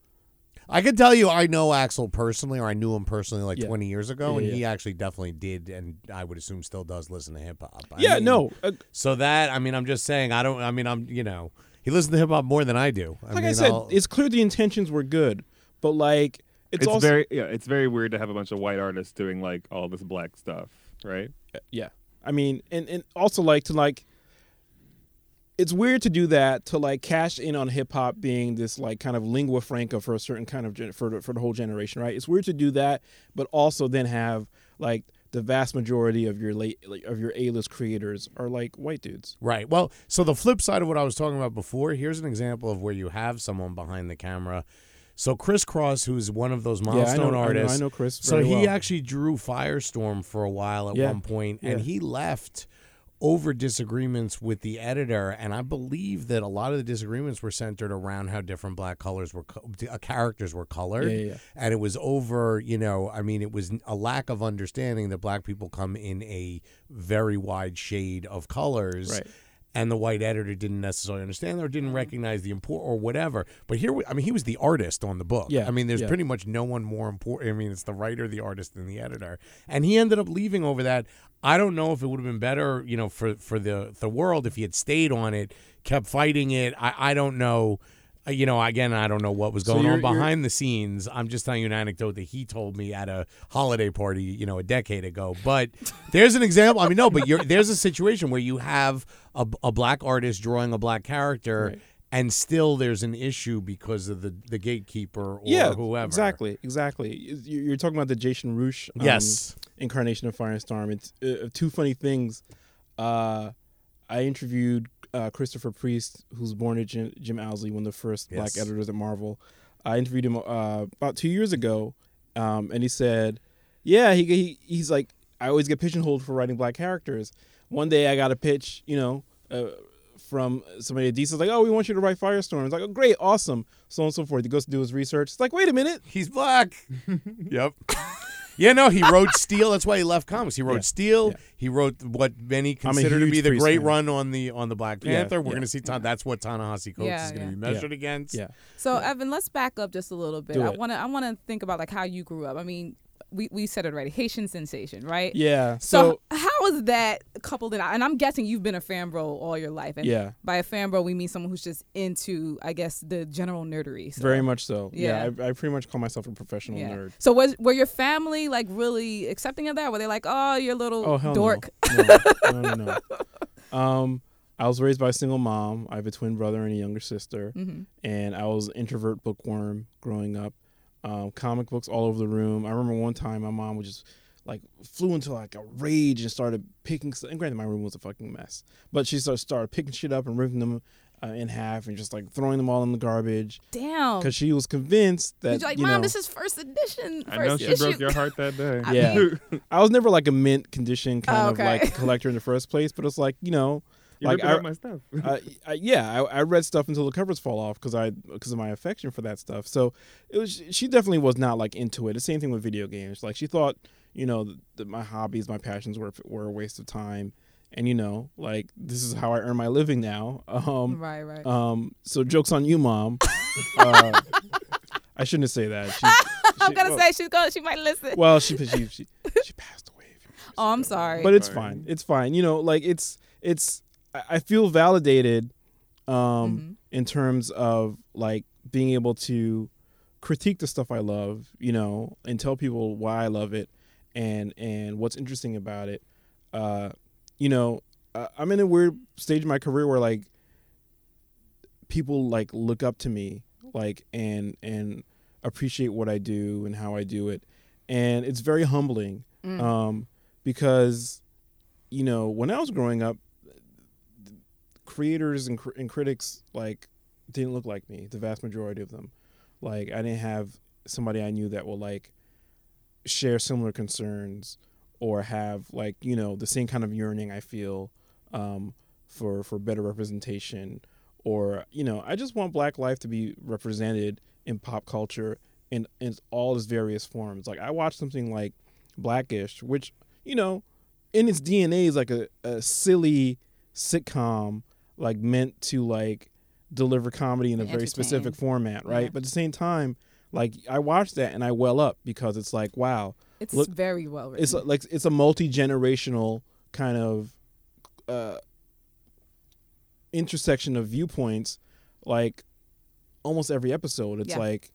I can tell you, I know Axel personally, or I knew him personally like Yeah. 20 years ago, Yeah, and yeah. he actually definitely did, and I would assume still does listen to hip hop. Yeah, mean, no. Uh, So that I mean, I'm just saying, I don't. I mean, I'm you know, he listens to hip hop more than I do. I like I said, I'll- it's clear the intentions were good, but like it's, It's, also very yeah, it's very weird to have a bunch of white artists doing like all this black stuff, right? yeah. I mean, and and also like to like. It's weird to do that to like cash in on hip hop being this like kind of lingua franca for a certain kind of gen- for the, for the whole generation, right? It's weird to do that, but also then have like the vast majority of your late of your A list creators are like white dudes. Right. Well, so the flip side of what I was talking about before, here's an example of where you have someone behind the camera. So Chris Cross, who's one of those yeah, I milestone know, I know, artists, I know Chris. so he well. actually drew Firestorm for a while at Yeah. one point, and Yeah. he left over disagreements with the editor. And I believe that a lot of the disagreements were centered around how different black colors were, co- uh, characters were colored Yeah, yeah, yeah. and it was over you know i mean it was a lack of understanding that black people come in a very wide shade of colors Right. And the white editor didn't necessarily understand or didn't mm-hmm. recognize the import or whatever. But here we- i mean he was the artist on the book. Yeah, i mean there's yeah. pretty much no one more important i mean it's the writer the artist and the editor. And he ended up leaving over that. I don't know if it would have been better you know for for the the world if he had stayed on it kept fighting it. I i don't know you know, again, I don't know what was going you're- on behind the scenes. I'm just telling you an anecdote that he told me at a holiday party, you know, a decade ago. But *laughs* there's an example. I mean, no, but you're, there's a situation where you have a, a black artist drawing a black character, Right. and still there's an issue because of the the gatekeeper or yeah, whoever. Exactly, exactly. You- You're talking about the Jason Rusch um, Yes. incarnation of Firestorm. It's uh, two funny things. Uh, I interviewed uh, Christopher Priest, who's born to Jim, Jim Owsley, one of the first black editors at Marvel. I interviewed him uh, about two years ago, um, and he said, "Yeah, he, he he's like I always get pigeonholed for writing black characters. One day I got a pitch, you know." Uh, from somebody at DC, like, oh, we want you to write Firestorm. It's like, oh, great, awesome, so on and so forth. He goes to do his research. It's like, wait a minute, He's black. *laughs* yep. Yeah, no, he wrote Steel. That's why he left comics. He wrote Yeah. Steel. Yeah. He wrote what many consider to be the great fan. run on the on the Black Yeah, Panther. We're yeah. going to see. Ta- that's what Ta-Nehisi Coates Yeah, is going to yeah. be measured against. yeah. So Evan, let's back up just a little bit. Do I it. want to I want to think about like how you grew up. I mean, we, we said it already, Haitian sensation, right? Yeah. So, So, how is that coupled in? And I'm guessing you've been a fan bro all your life. And Yeah. by a fan bro, we mean someone who's just into, I guess, the general nerdery. So, very much so. Yeah. Yeah. I, I pretty much call myself a professional Yeah. nerd. So was were your family like really accepting of that? Were they like, oh, you're a little Oh hell dork? no. No, no, no, no. *laughs* Um, I was raised by a single mom. I have a twin brother and a younger sister, Mhm. and I was an introvert bookworm growing up. Um, comic books all over the room. I remember one time my mom would just like flew into like a rage and started picking. st- And granted, my room was a fucking mess, but she started started picking shit up and ripping them uh, in half and just like throwing them all in the garbage Damn. because she was convinced that You're like, you mom, know, this is first edition. First I know she issue. broke your heart that day. I *laughs* Yeah. mean- *laughs* I was never like a mint condition kind Oh, of like *laughs* collector in the first place, but it's like you know, You like I, up my stuff. *laughs* I, I, yeah, I, I read stuff until the covers fall off because I because of my affection for that stuff. So it was she definitely was not like into it. The same thing with video games. Like she thought, you know, that, that my hobbies, my passions were were a waste of time, and you know, like this is how I earn my living now. *laughs* Um, Right, right. um, so jokes on you, mom. *laughs* uh, I shouldn't say that. She, I'm she- gonna well, say she's going. She might listen. well, she she she, she passed away. a few years oh, I'm sorry. But it's Sorry. fine. It's fine. You know, like it's it's. I feel validated, um, Mhm. in terms of like being able to critique the stuff I love. You know, and tell people why I love it, and and what's interesting about it. Uh, you know, uh, I'm in a weird stage in my career where like people like look up to me, like and and appreciate what I do and how I do it, and it's very humbling Mm. um, because you know when I was growing up, creators and, cr- and critics like didn't look like me. The vast majority of them, like I didn't have somebody I knew that will like share similar concerns or have like you know the same kind of yearning I feel um, for for better representation or you know I just want Black life to be represented in pop culture in in all its various forms. Like I watched something like Blackish, which you know in its DNA is like a, a silly sitcom like meant to like deliver comedy in a very specific format, right? Yeah. But at the same time, Like I watch that and I well up because it's like, wow, It's Look- very well written. it's like it's a multi generational kind of uh, intersection of viewpoints. Like almost every episode, it's Yeah. like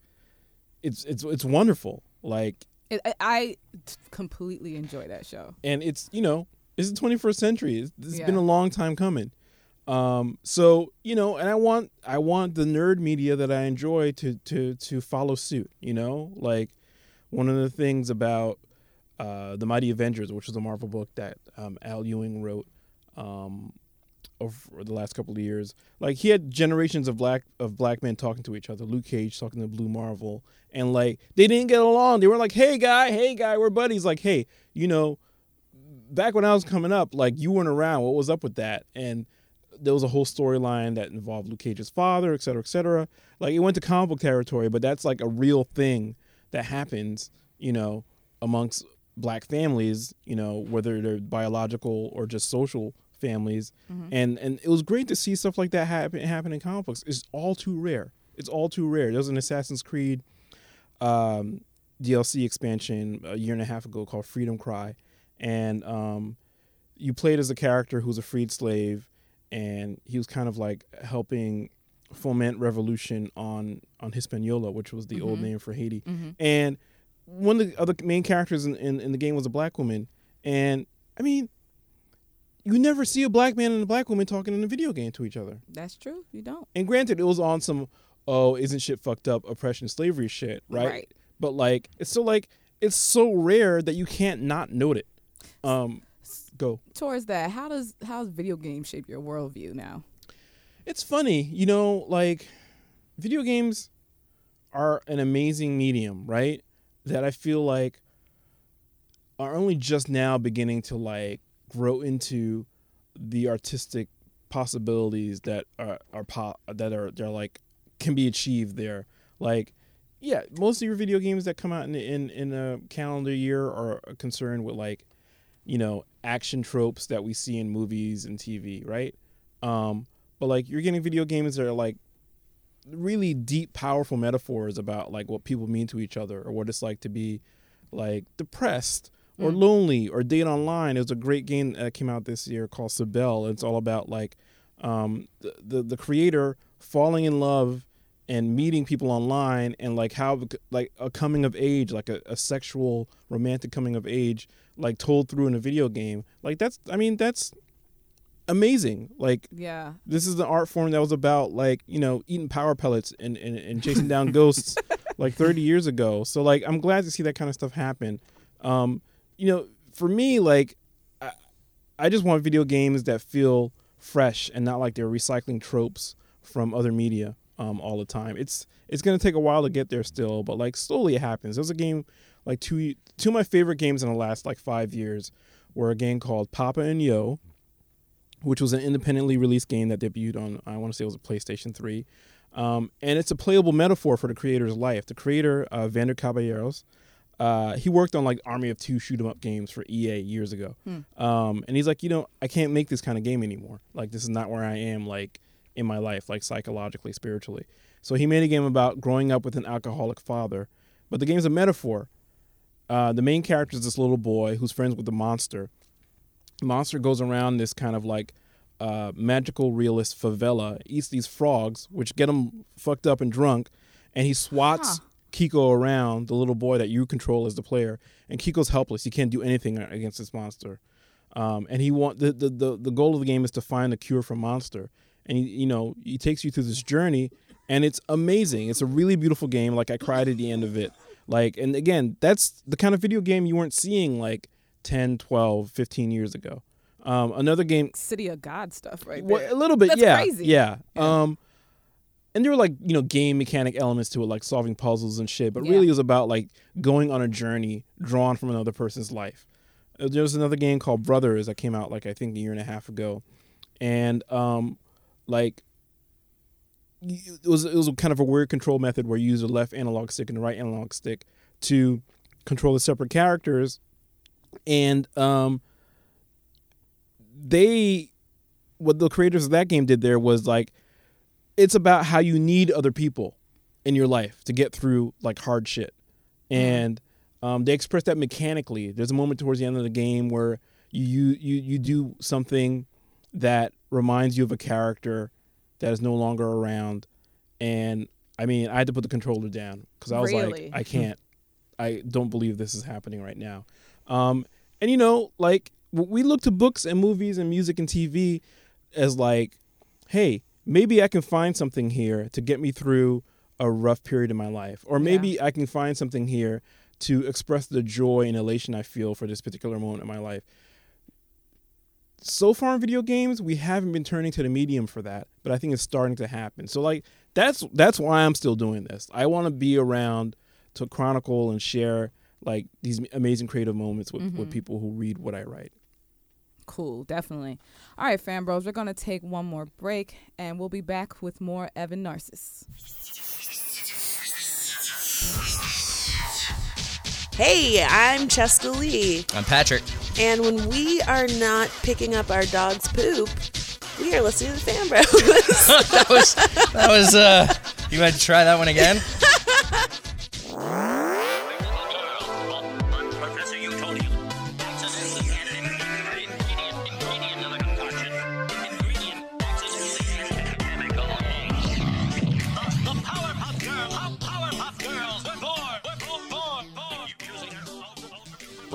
it's it's it's wonderful. Like It, I, completely enjoy that show. and it's you know it's the 21st century. It's, it's been a long time coming. Um, so you know, and I want I want the nerd media that I enjoy to to to follow suit. You know, like one of the things about uh, the Mighty Avengers, which was a Marvel book that um, Al Ewing wrote um, over the last couple of years. Like he had generations of black of black men talking to each other. Luke Cage talking to Blue Marvel, and like they didn't get along. They were like, "Hey guy, hey guy, we're buddies." Like, hey, you know, back when I was coming up, like you weren't around. What was up with that? And there was a whole storyline that involved Luke Cage's father, et cetera, et cetera. Like it went to comic book territory, but that's like a real thing that happens, you know, amongst black families, you know, whether they're biological or just social families. And and it was great to see stuff like that happen happen in comic books. It's all too rare. It's all too rare. There was an Assassin's Creed um, DLC expansion a year and a half ago called Freedom Cry, and um, you played as a character who's a freed slave, and he was kind of like helping foment revolution on on Hispaniola, which was the old name for Haiti. And one of the other main characters in, in, in the game was a black woman, and I mean, you never see a black man and a black woman talking in a video game to each other. That's true. You don't. And granted, it was on some oh isn't shit fucked up oppression slavery shit, right? Right. But like it's still like it's so rare that you can't not note it. Um, go. Towards that, how does how does video games shape your worldview now? It's funny, you know, like video games are an amazing medium, right? That I feel like are only just now beginning to like grow into the artistic possibilities that are are po- that are they're like can be achieved there. Like, yeah, most of your video games that come out in in in a calendar year are concerned with like, you know, action tropes that we see in movies and TV, right? Um, but like you're getting video games that are like really deep, powerful metaphors about like what people mean to each other or what it's like to be like depressed or lonely or date online. There's a great game that came out this year called Cibele. It's all about like um, the, the the creator falling in love and meeting people online and like how like a coming of age, like a, a sexual romantic coming of age, like told through in a video game. Like that's I mean that's amazing. Like Yeah. this is the art form that was about like you know eating power pellets and, and, and chasing down ghosts *laughs* like 30 years ago so like i'm glad to see that kind of stuff happen um you know for me like I, I just want video games that feel fresh and not like they're recycling tropes from other media um all the time it's it's gonna take a while to get there still but like slowly it happens there's a game like two two of my favorite games in the last like five years were a game called Papo and Yo which was an independently released game that debuted on I want to say it was a PlayStation 3. Um, and it's a playable metaphor for the creator's life. The creator, uh, Vander Caballeros, uh, he worked on like Army of Two shoot 'em up games for EA years ago. Um, and he's like, you know, I can't make this kind of game anymore. Like this is not where I am like in my life, like psychologically, spiritually. So he made a game about growing up with an alcoholic father. But the game's a metaphor. Uh, the main character is this little boy who's friends with the monster The monster goes around this kind of like uh, magical realist favela, eats these frogs, which get him fucked up and drunk, and he swats Quico around, the little boy that you control as the player, and Quico's helpless. He can't do anything against this monster. Um, and he want the, the the the goal of the game is to find a cure for monster, and he, you know he takes you through this journey, and it's amazing. It's a really beautiful game. Like I cried at the end of it. Like and again, that's the kind of video game you weren't seeing like 10, 12, 15 years ago. Um, another game City of God stuff right well, a little bit, That's yeah, crazy. yeah. Um, and there were like you know game mechanic elements to it, like solving puzzles and shit. But Yeah. really, it was about like going on a journey drawn from another person's life. Uh, There was another game called Brothers that came out like I think a year and a half ago, and um, like it was it was a kind of a weird control method where you use the left analog stick and the right analog stick to control the separate characters, and um, they what the creators of that game did there was like it's about how you need other people in your life to get through like hard shit. And um, they express that mechanically. There's a moment towards the end of the game where you you you do something that reminds you of a character that is no longer around. And I mean, I had to put the controller down because I was Really? like, I can't. I don't believe this is happening right now. Um, and you know, like we look to books and movies and music and TV as like, hey, maybe I can find something here to get me through a rough period in my life, or maybe I can find something here to express the joy and elation I feel for this particular moment in my life. So far in video games, we haven't been turning to the medium for that, but I think it's starting to happen. So like that's that's why I'm still doing this. I want to be around to chronicle and share like these amazing creative moments with, with mm-hmm. people who read what I write. Cool, definitely. All right, fan bros, we're going to take one more break and we'll be back with more Evan Narcisse. Hey, I'm Cheska Lee, I'm Patrick. and when we are not picking up our dog's poop, we are listening to the Fan Bros. *laughs* that was that was uh you had to try that one again? *laughs*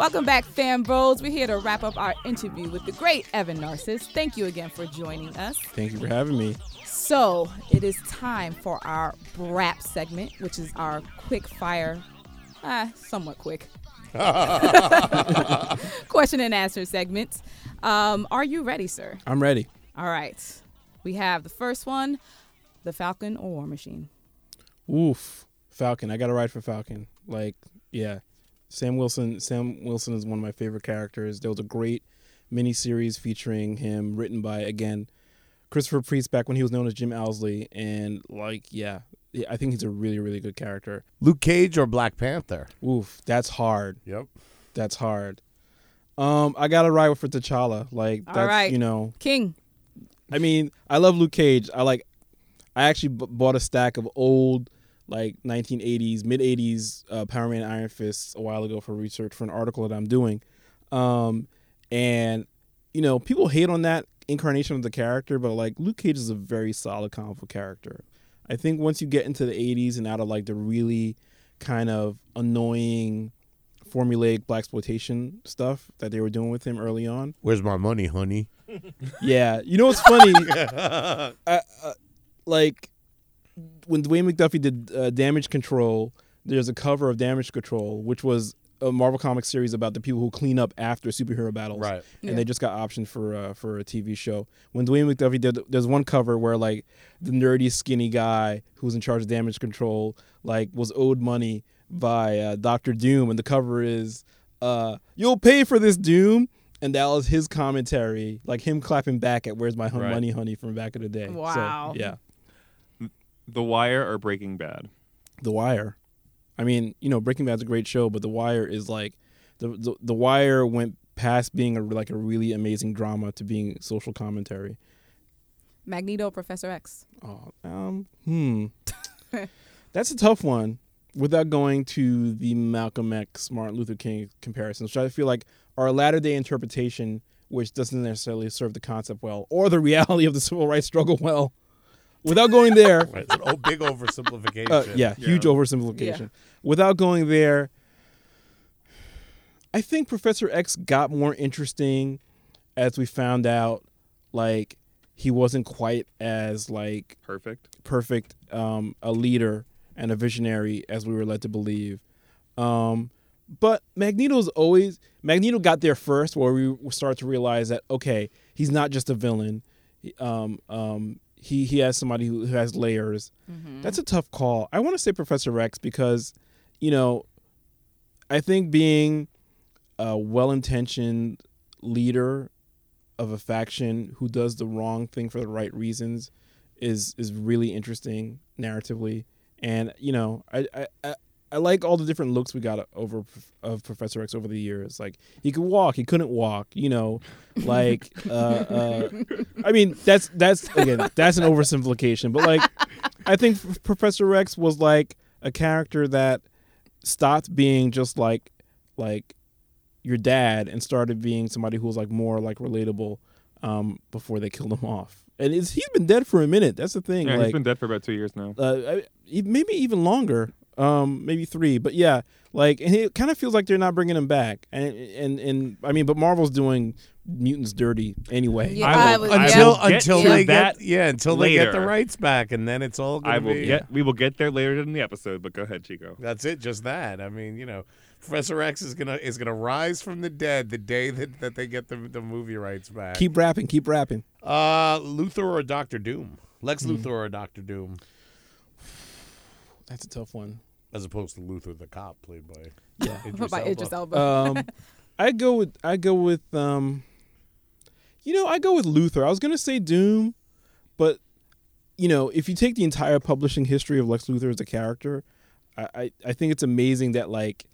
Welcome back, fam bros. We're here to wrap up our interview with the great Evan Narcisse. Thank you again for joining us. Thank you for having me. So it is time for our BRAP segment, which is our quick fire, ah, somewhat quick. *laughs* *laughs* Question and answer segment. Um, are you ready, sir? I'm ready. All right. We have the first one the Falcon or War Machine. Oof, Falcon. I got to ride for Falcon. Like, yeah, Sam Wilson. Sam Wilson is one of my favorite characters. There was a great miniseries featuring him, written by again Christopher Priest back when he was known as Jim Owsley, and like, yeah, yeah, I think he's a really, really good character. Luke Cage or Black Panther? Oof, that's hard. Yep. That's hard. Um, I gotta ride for T'Challa. Like, All that's right. you know, King. I mean, I love Luke Cage. I like. I actually b- bought a stack of old, like 1980s, mid 80s uh, Power Man Iron Fist a while ago for research for an article that I'm doing, um, and you know, people hate on that incarnation of the character, but like Luke Cage is a very solid comic book character. I think once you get into the 80s and out of like the really kind of annoying formulaic black exploitation stuff that they were doing with him early on, Where's my money, honey? yeah, you know what's funny? *laughs* uh, uh, like when Dwayne McDuffie did uh, Damage Control, there's a cover of Damage Control, which was a Marvel Comics series about the people who clean up after superhero battles. Right. And Yeah. they just got optioned for uh, for a TV show. When Dwayne McDuffie did, there's one cover where like the nerdy skinny guy who was in charge of Damage Control like was owed money by uh, Doctor Doom, and the cover is uh, "You'll pay for this, Doom." And that was his commentary, like him clapping back at "Where's my hun- Right. money, honey" from back in the day. So, Wow. yeah, The Wire or Breaking Bad? The Wire. I mean, you know, Breaking Bad's a great show, but The Wire is like the the, the Wire went past being a, like a really amazing drama to being social commentary. Magneto, Professor X. Oh, um, hmm. *laughs* That's a tough one. Without going to the Malcolm X, Martin Luther King comparisons, which I feel like are a latter day interpretation, which doesn't necessarily serve the concept well or the *laughs* reality of the civil rights struggle well. Without going there, Right. It's an o- big oversimplification. uh, yeah, huge Yeah. oversimplification. Without going there, I think Professor X got more interesting as we found out, like he wasn't quite as like Perfect. perfect um, a leader and a visionary as we were led to believe. Um, but Magneto's always Magneto got there first, where we started to realize that okay, he's not just a villain. Um, um, he he has somebody who, who has layers. Mm-hmm. That's a tough call. I want to say Professor X because, you know, I think being a well-intentioned leader of a faction who does the wrong thing for the right reasons is is really interesting narratively and you know I, I I like all the different looks we got over of Professor X over the years. Like he could walk, he couldn't walk. You know, like uh, uh, I mean that's that's again that's an oversimplification, but like I think F- Professor X was like a character that stopped being just like like your dad and started being somebody who was like more like relatable um, before they killed him off. And he's been dead for a minute. That's the thing. Yeah, like, he's been dead for about two years now. uh, maybe even longer, um, maybe three. But yeah, like, and it kind of feels like they're not bringing him back. And and and I mean, but Marvel's doing mutants dirty anyway. Yeah, I I will- was- I yeah. until will get until to they that get yeah until they get the rights back, and then it's all. Gonna I will be, get. We will get there later in the episode. But go ahead, Chico. That's it, just that. I mean, you know, Professor X is gonna is gonna rise from the dead the day that, that they get the the movie rights back. Keep rapping, keep rapping. uh Luthor or Doctor Doom? Lex Hmm. Luthor or Doctor Doom, *sighs* That's a tough one. As opposed to Luther the cop, played by Yeah. *laughs* Idris By Elba. Idris Elba. um, *laughs* I go with I go with um, you know I go with Luthor. I was gonna say Doom, but you know if you take the entire publishing history of Lex Luthor as a character, I I, I think it's amazing that like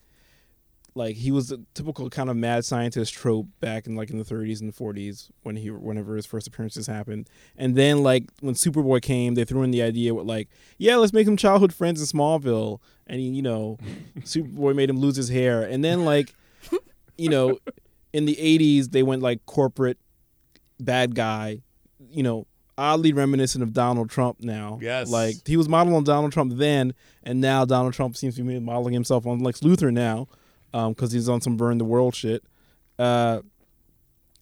like he was a typical kind of mad scientist trope back in like in the 30s and 40s when he whenever his first appearances happened. And then like when superboy came they threw in the idea with like yeah let's make him childhood friends in smallville. And he, you know *laughs* superboy made him lose his hair. And then like you know in the 80s they went like corporate bad guy you know oddly reminiscent of donald trump now. Yes. like he was modeled on donald trump then and now donald trump seems to be modeling himself on lex luthor now because he's on some burn the world shit. Uh,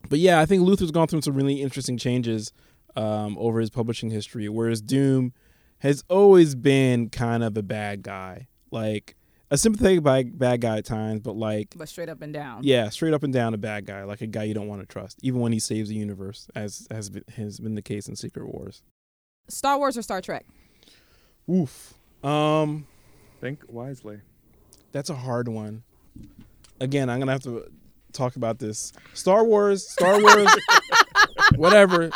but yeah, I think Luthor's gone through some really interesting changes um, over his publishing history, whereas Doom has always been kind of a bad guy, like a sympathetic bad, bad guy at times, but like but straight up and down. yeah, straight up and down a bad guy, like a guy you don't want to trust, even when he saves the universe, as has been, has been the case in Secret Wars. Star Wars or Star Trek? Oof. Um, Think wisely. That's a hard one. Again, I'm gonna have to talk about this. Star Wars, Star Wars, *laughs* whatever.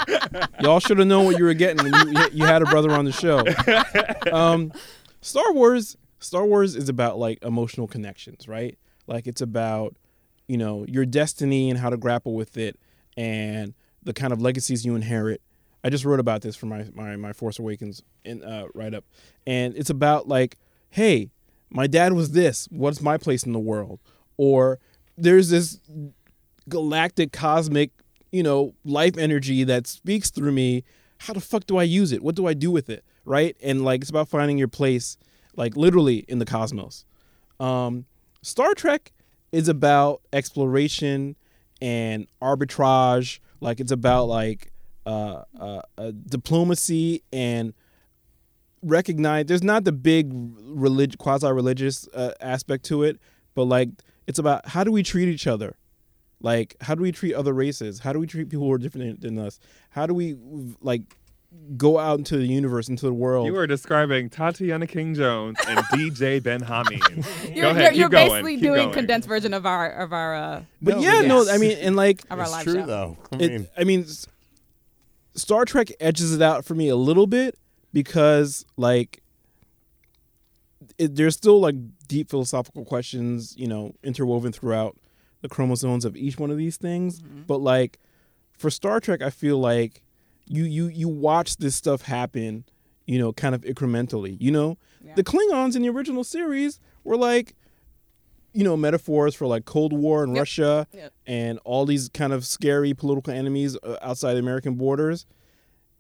Y'all should have known what you were getting when you, you had a brother on the show. Um, Star Wars, Star Wars is about like emotional connections, right? Like it's about you know your destiny and how to grapple with it, and the kind of legacies you inherit. I just wrote about this for my my, my Force Awakens in uh, write up, and it's about like, hey, my dad was this. What's my place in the world? Or there's this galactic cosmic, you know, life energy that speaks through me. How the fuck do I use it? What do I do with it? Right? And like it's about finding your place, like literally in the cosmos. Um, Star Trek is about exploration and arbitrage. Like it's about like uh, uh, uh, diplomacy and recognize. There's not the big relig- quasi-religious uh, aspect to it, but like it's about how do we treat each other. Like, how do we treat other races? How do we treat people who are different than us? How do we like go out into the universe, into the world? You are describing Tatiana King Jones and *laughs* DJ Ben Hameen. You're, Go ahead, you're, keep you're going, basically keep doing going. condensed version of our of our uh, but No, yeah, but no. I mean, and like of our It's live true show. though. I it, mean, I mean, Star Trek edges it out for me a little bit because like it, there's still like deep philosophical questions, you know, interwoven throughout the chromosomes of each one of these things. But like for Star Trek, I feel like you you you watch this stuff happen, you know, kind of incrementally. You know, Yeah. the Klingons in the original series were like, you know, metaphors for like Cold War and Yep. Russia Yep. and all these kind of scary political enemies uh, outside the American borders.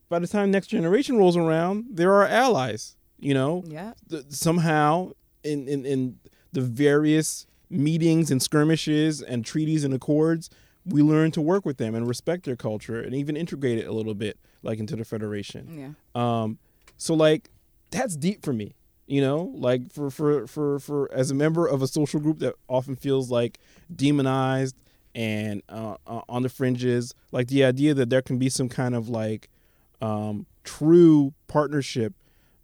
By the time Next Generation rolls around, there are allies. You know, Yeah. th- somehow in, in in the various meetings and skirmishes and treaties and accords, we learn to work with them and respect their culture and even integrate it a little bit, like into the Federation. Yeah. Um, so like that's deep for me, you know, like for for for for as a member of a social group that often feels like demonized and uh, uh, on the fringes, like the idea that there can be some kind of like um, true partnership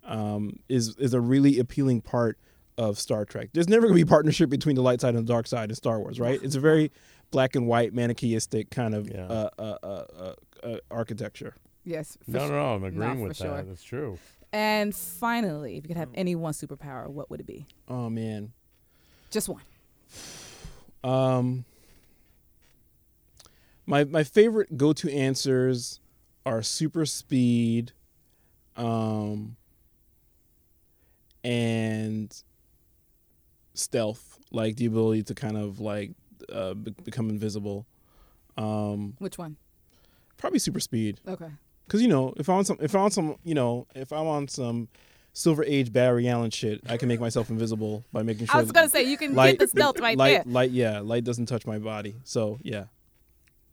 um, is is a really appealing part of Star Trek. There's never going to be *laughs* partnership between the light side and the dark side in Star Wars, right? It's a very black and white manichaeistic kind of Yeah. uh, uh, uh, uh, uh, architecture. Yes. for no, su- no, no, I'm agreeing for with sure. that. That's true. And finally, if you could have any one superpower, what would it be? Oh man. Just one. Um, my my favorite go to answers are super speed, um, and stealth, like the ability to kind of like uh, be- become invisible. Um, Which one? probably super speed, Okay. because you know if I'm on some, if I'm on some, you know, if I'm on some Silver Age Barry Allen shit, I can make myself invisible by making sure. I was gonna say you can light, get the stealth right light, there. Light, yeah, light doesn't touch my body. So yeah,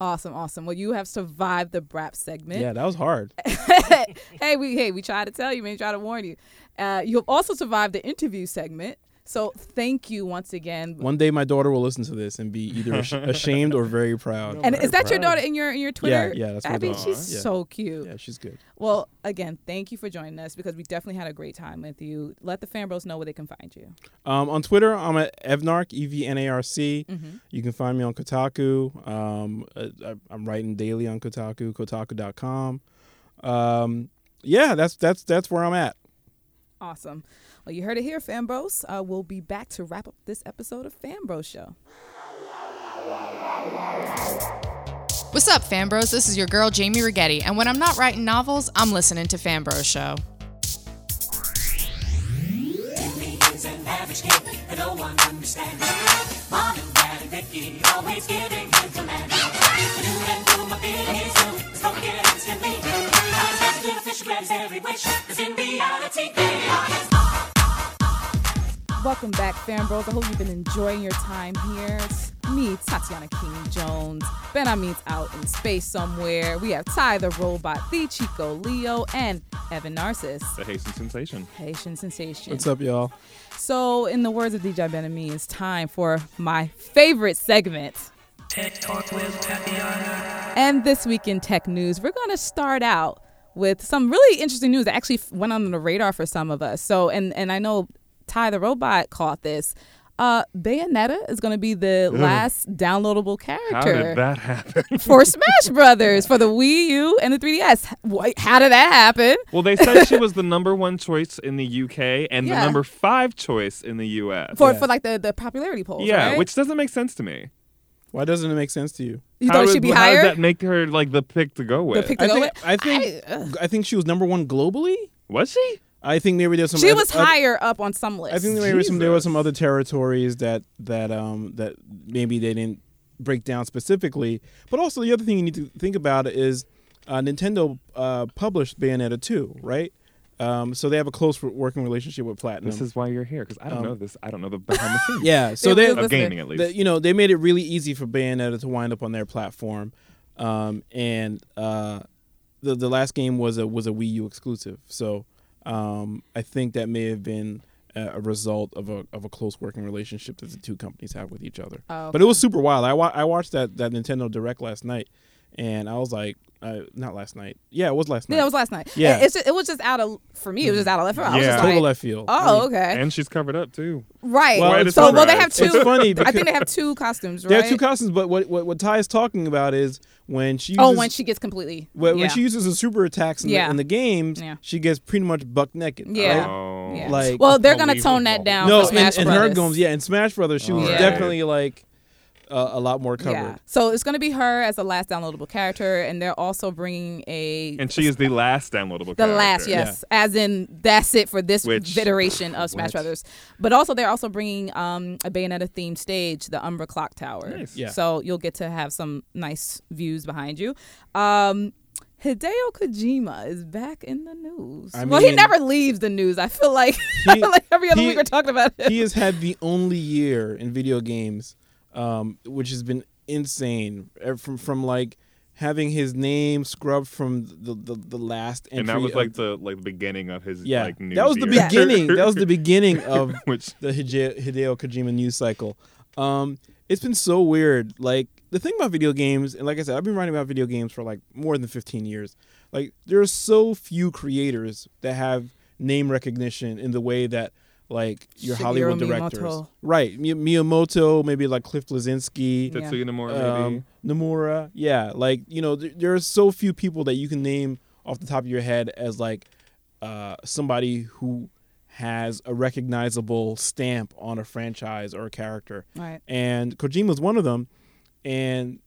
Awesome, awesome. Well, you have survived the BRAP segment. yeah, that was hard. *laughs* hey, we hey, we tried to tell you, man. Try to warn you. Uh, you have also survived the interview segment. So thank you once again. One day my daughter will listen to this and be either *laughs* ashamed or very proud. and is that your daughter in your in your Twitter? Yeah, yeah, that's my I mean, daughter. she's Yeah. so cute. Yeah, she's good. Well, again, thank you for joining us because we definitely had a great time with you. Let the fan bros know where they can find you. Um, on Twitter, I'm at EvNarc, E V N A R C. Mm-hmm. You can find me on Kotaku. Um, uh, I, I'm writing daily on Kotaku, Kotaku.com. Um, yeah, that's that's that's where I'm at. Awesome. Well, you heard it here, Fambros. Uh, we'll be back to wrap up this episode of Fan Bros Show. What's up, Fambros? This is your girl, Jamie Rigetti, and when I'm not writing novels, I'm listening to Fan Bros Show. Welcome back, fam bros. I hope you've been enjoying your time here. It's me, Tatiana King Jones. Ben Hameen's out in space somewhere. We have Ty the Robot, the Chico Leo, and Evan Narcisse. The Haitian sensation. Haitian sensation. What's up, y'all? So, in the words of DJ Ben Hameen, it's time for my favorite segment. Tech Talk with Tatiana. And this week in tech news, we're going to start out with some really interesting news that actually went on the radar for some of us. So, and and I know Ty the robot caught this. Uh, Bayonetta is going to be the last downloadable How character did that happen? *laughs* for Smash Brothers for the Wii U and the 3DS. Wh- How did that happen? well, they said she was *laughs* the number one choice in the UK and Yeah. the number five choice in the US. For Yeah. for like the, the popularity polls, yeah, right? which doesn't make sense to me. Why doesn't it make sense to you? you How thought it would- should be how higher. Does that make her like the pick to go with? The pick to I go think with? I think I, think she was number one globally. was she? I think maybe there's some. she other- was other- higher up on some list. I think there were some there were some other territories that that um that maybe they didn't break down specifically. But also the other thing you need to think about is uh, Nintendo uh, published Bayonetta 2, right? Um, so they have a close working relationship with Platinum. This is why you're here because I don't Um, know this. I don't know the behind the *laughs* scenes. yeah. So They they, really of gaming at least. the, you know they made it really easy for Bayonetta to wind up on their platform, um, and uh, the the last game was a was a Wii U exclusive. So um, I think that may have been a, result of a of a close working relationship that the two companies have with each other. Oh, But it was super wild. I wa- I watched that that Nintendo Direct last night, and I was like, uh, not last night. Yeah, it was last night. Yeah, it was last night. Yeah. It, it's just, it was just out of for me. It was just out of left field. I was Yeah. just total like, left field. oh, okay, and she's covered up too. right. Well, Quite so well, they have two. It's funny *laughs* I think they have two costumes, right? There are two costumes, but what what, what Ty is talking about is when she uses, Oh, when she gets completely. when, yeah. when she uses the super attacks in, Yeah. the, in the games, Yeah. she gets pretty much buck naked. Yeah. right? Oh. Yeah. Like- well, they're gonna tone that down. No, for Smash and, and her Brothers. goes, yeah, in Smash Brothers, she was Yeah. definitely like uh, a lot more covered. Yeah. So it's gonna be her as the last downloadable character, and they're also bringing a. And she is the last downloadable character. the character. last, yes, as in that's it for this Which- iteration of Smash What? Brothers. But also, they're also bringing um, a Bayonetta themed stage, the Umbra Clock Tower. Nice. Yeah. So you'll get to have some nice views behind you. Um, Hideo Kojima is back in the news. I well, he never leaves the news. I feel like *laughs* I feel like every other he- week we're talking about it. he has had the only year in video games, um, which has been insane. From from like having his name scrubbed from the the, the last entry. And that was of- like the like the beginning of his yeah, like news that was the year. beginning. that was the beginning *laughs* of Which the Hide- Hideo Kojima news cycle. Um, it's been so weird. Like the thing about video games, and like I said, I've been writing about video games for like more than 15 years. Like there are so few creators that have name recognition in the way that like your Shigeru Hollywood directors, Miyamoto. right? Mi- Miyamoto, maybe like Cliff Bleszinski, Yeah. Tetsuya Nomura maybe. um, Nomura. Yeah, like you know, th- there are so few people that you can name off the top of your head as like uh, somebody who has a recognizable stamp on a franchise or a character. Right. And Kojima's one of them. And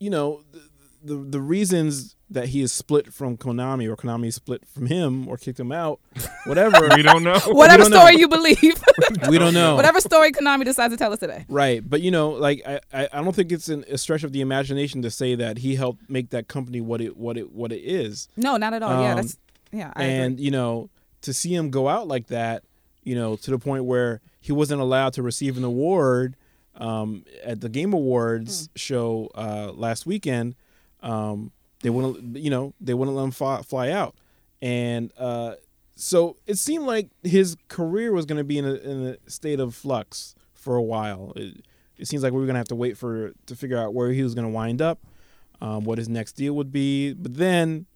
you know, th- the the reasons that he is split from Konami or Konami split from him or kicked him out, *laughs* whatever. we don't know. *laughs* Whatever don't know. story you believe. *laughs* we don't know. Whatever story Konami decides to tell us today. Right, but you know, like I, I, I don't think it's an, a stretch of the imagination to say that he helped make that company what it what it what it is. No, not at all. yeah, Um, that's yeah. I and agree. you know, to see him go out like that, you know, to the point where he wasn't allowed to receive an award um, at the Game Awards show uh, last weekend. Um, they wouldn't, you know, they wouldn't let him fly, fly out, and uh, so it seemed like his career was going to be in a, in a state of flux for a while. It, it seems like we were going to have to wait for to figure out where he was going to wind up, um, what his next deal would be. But then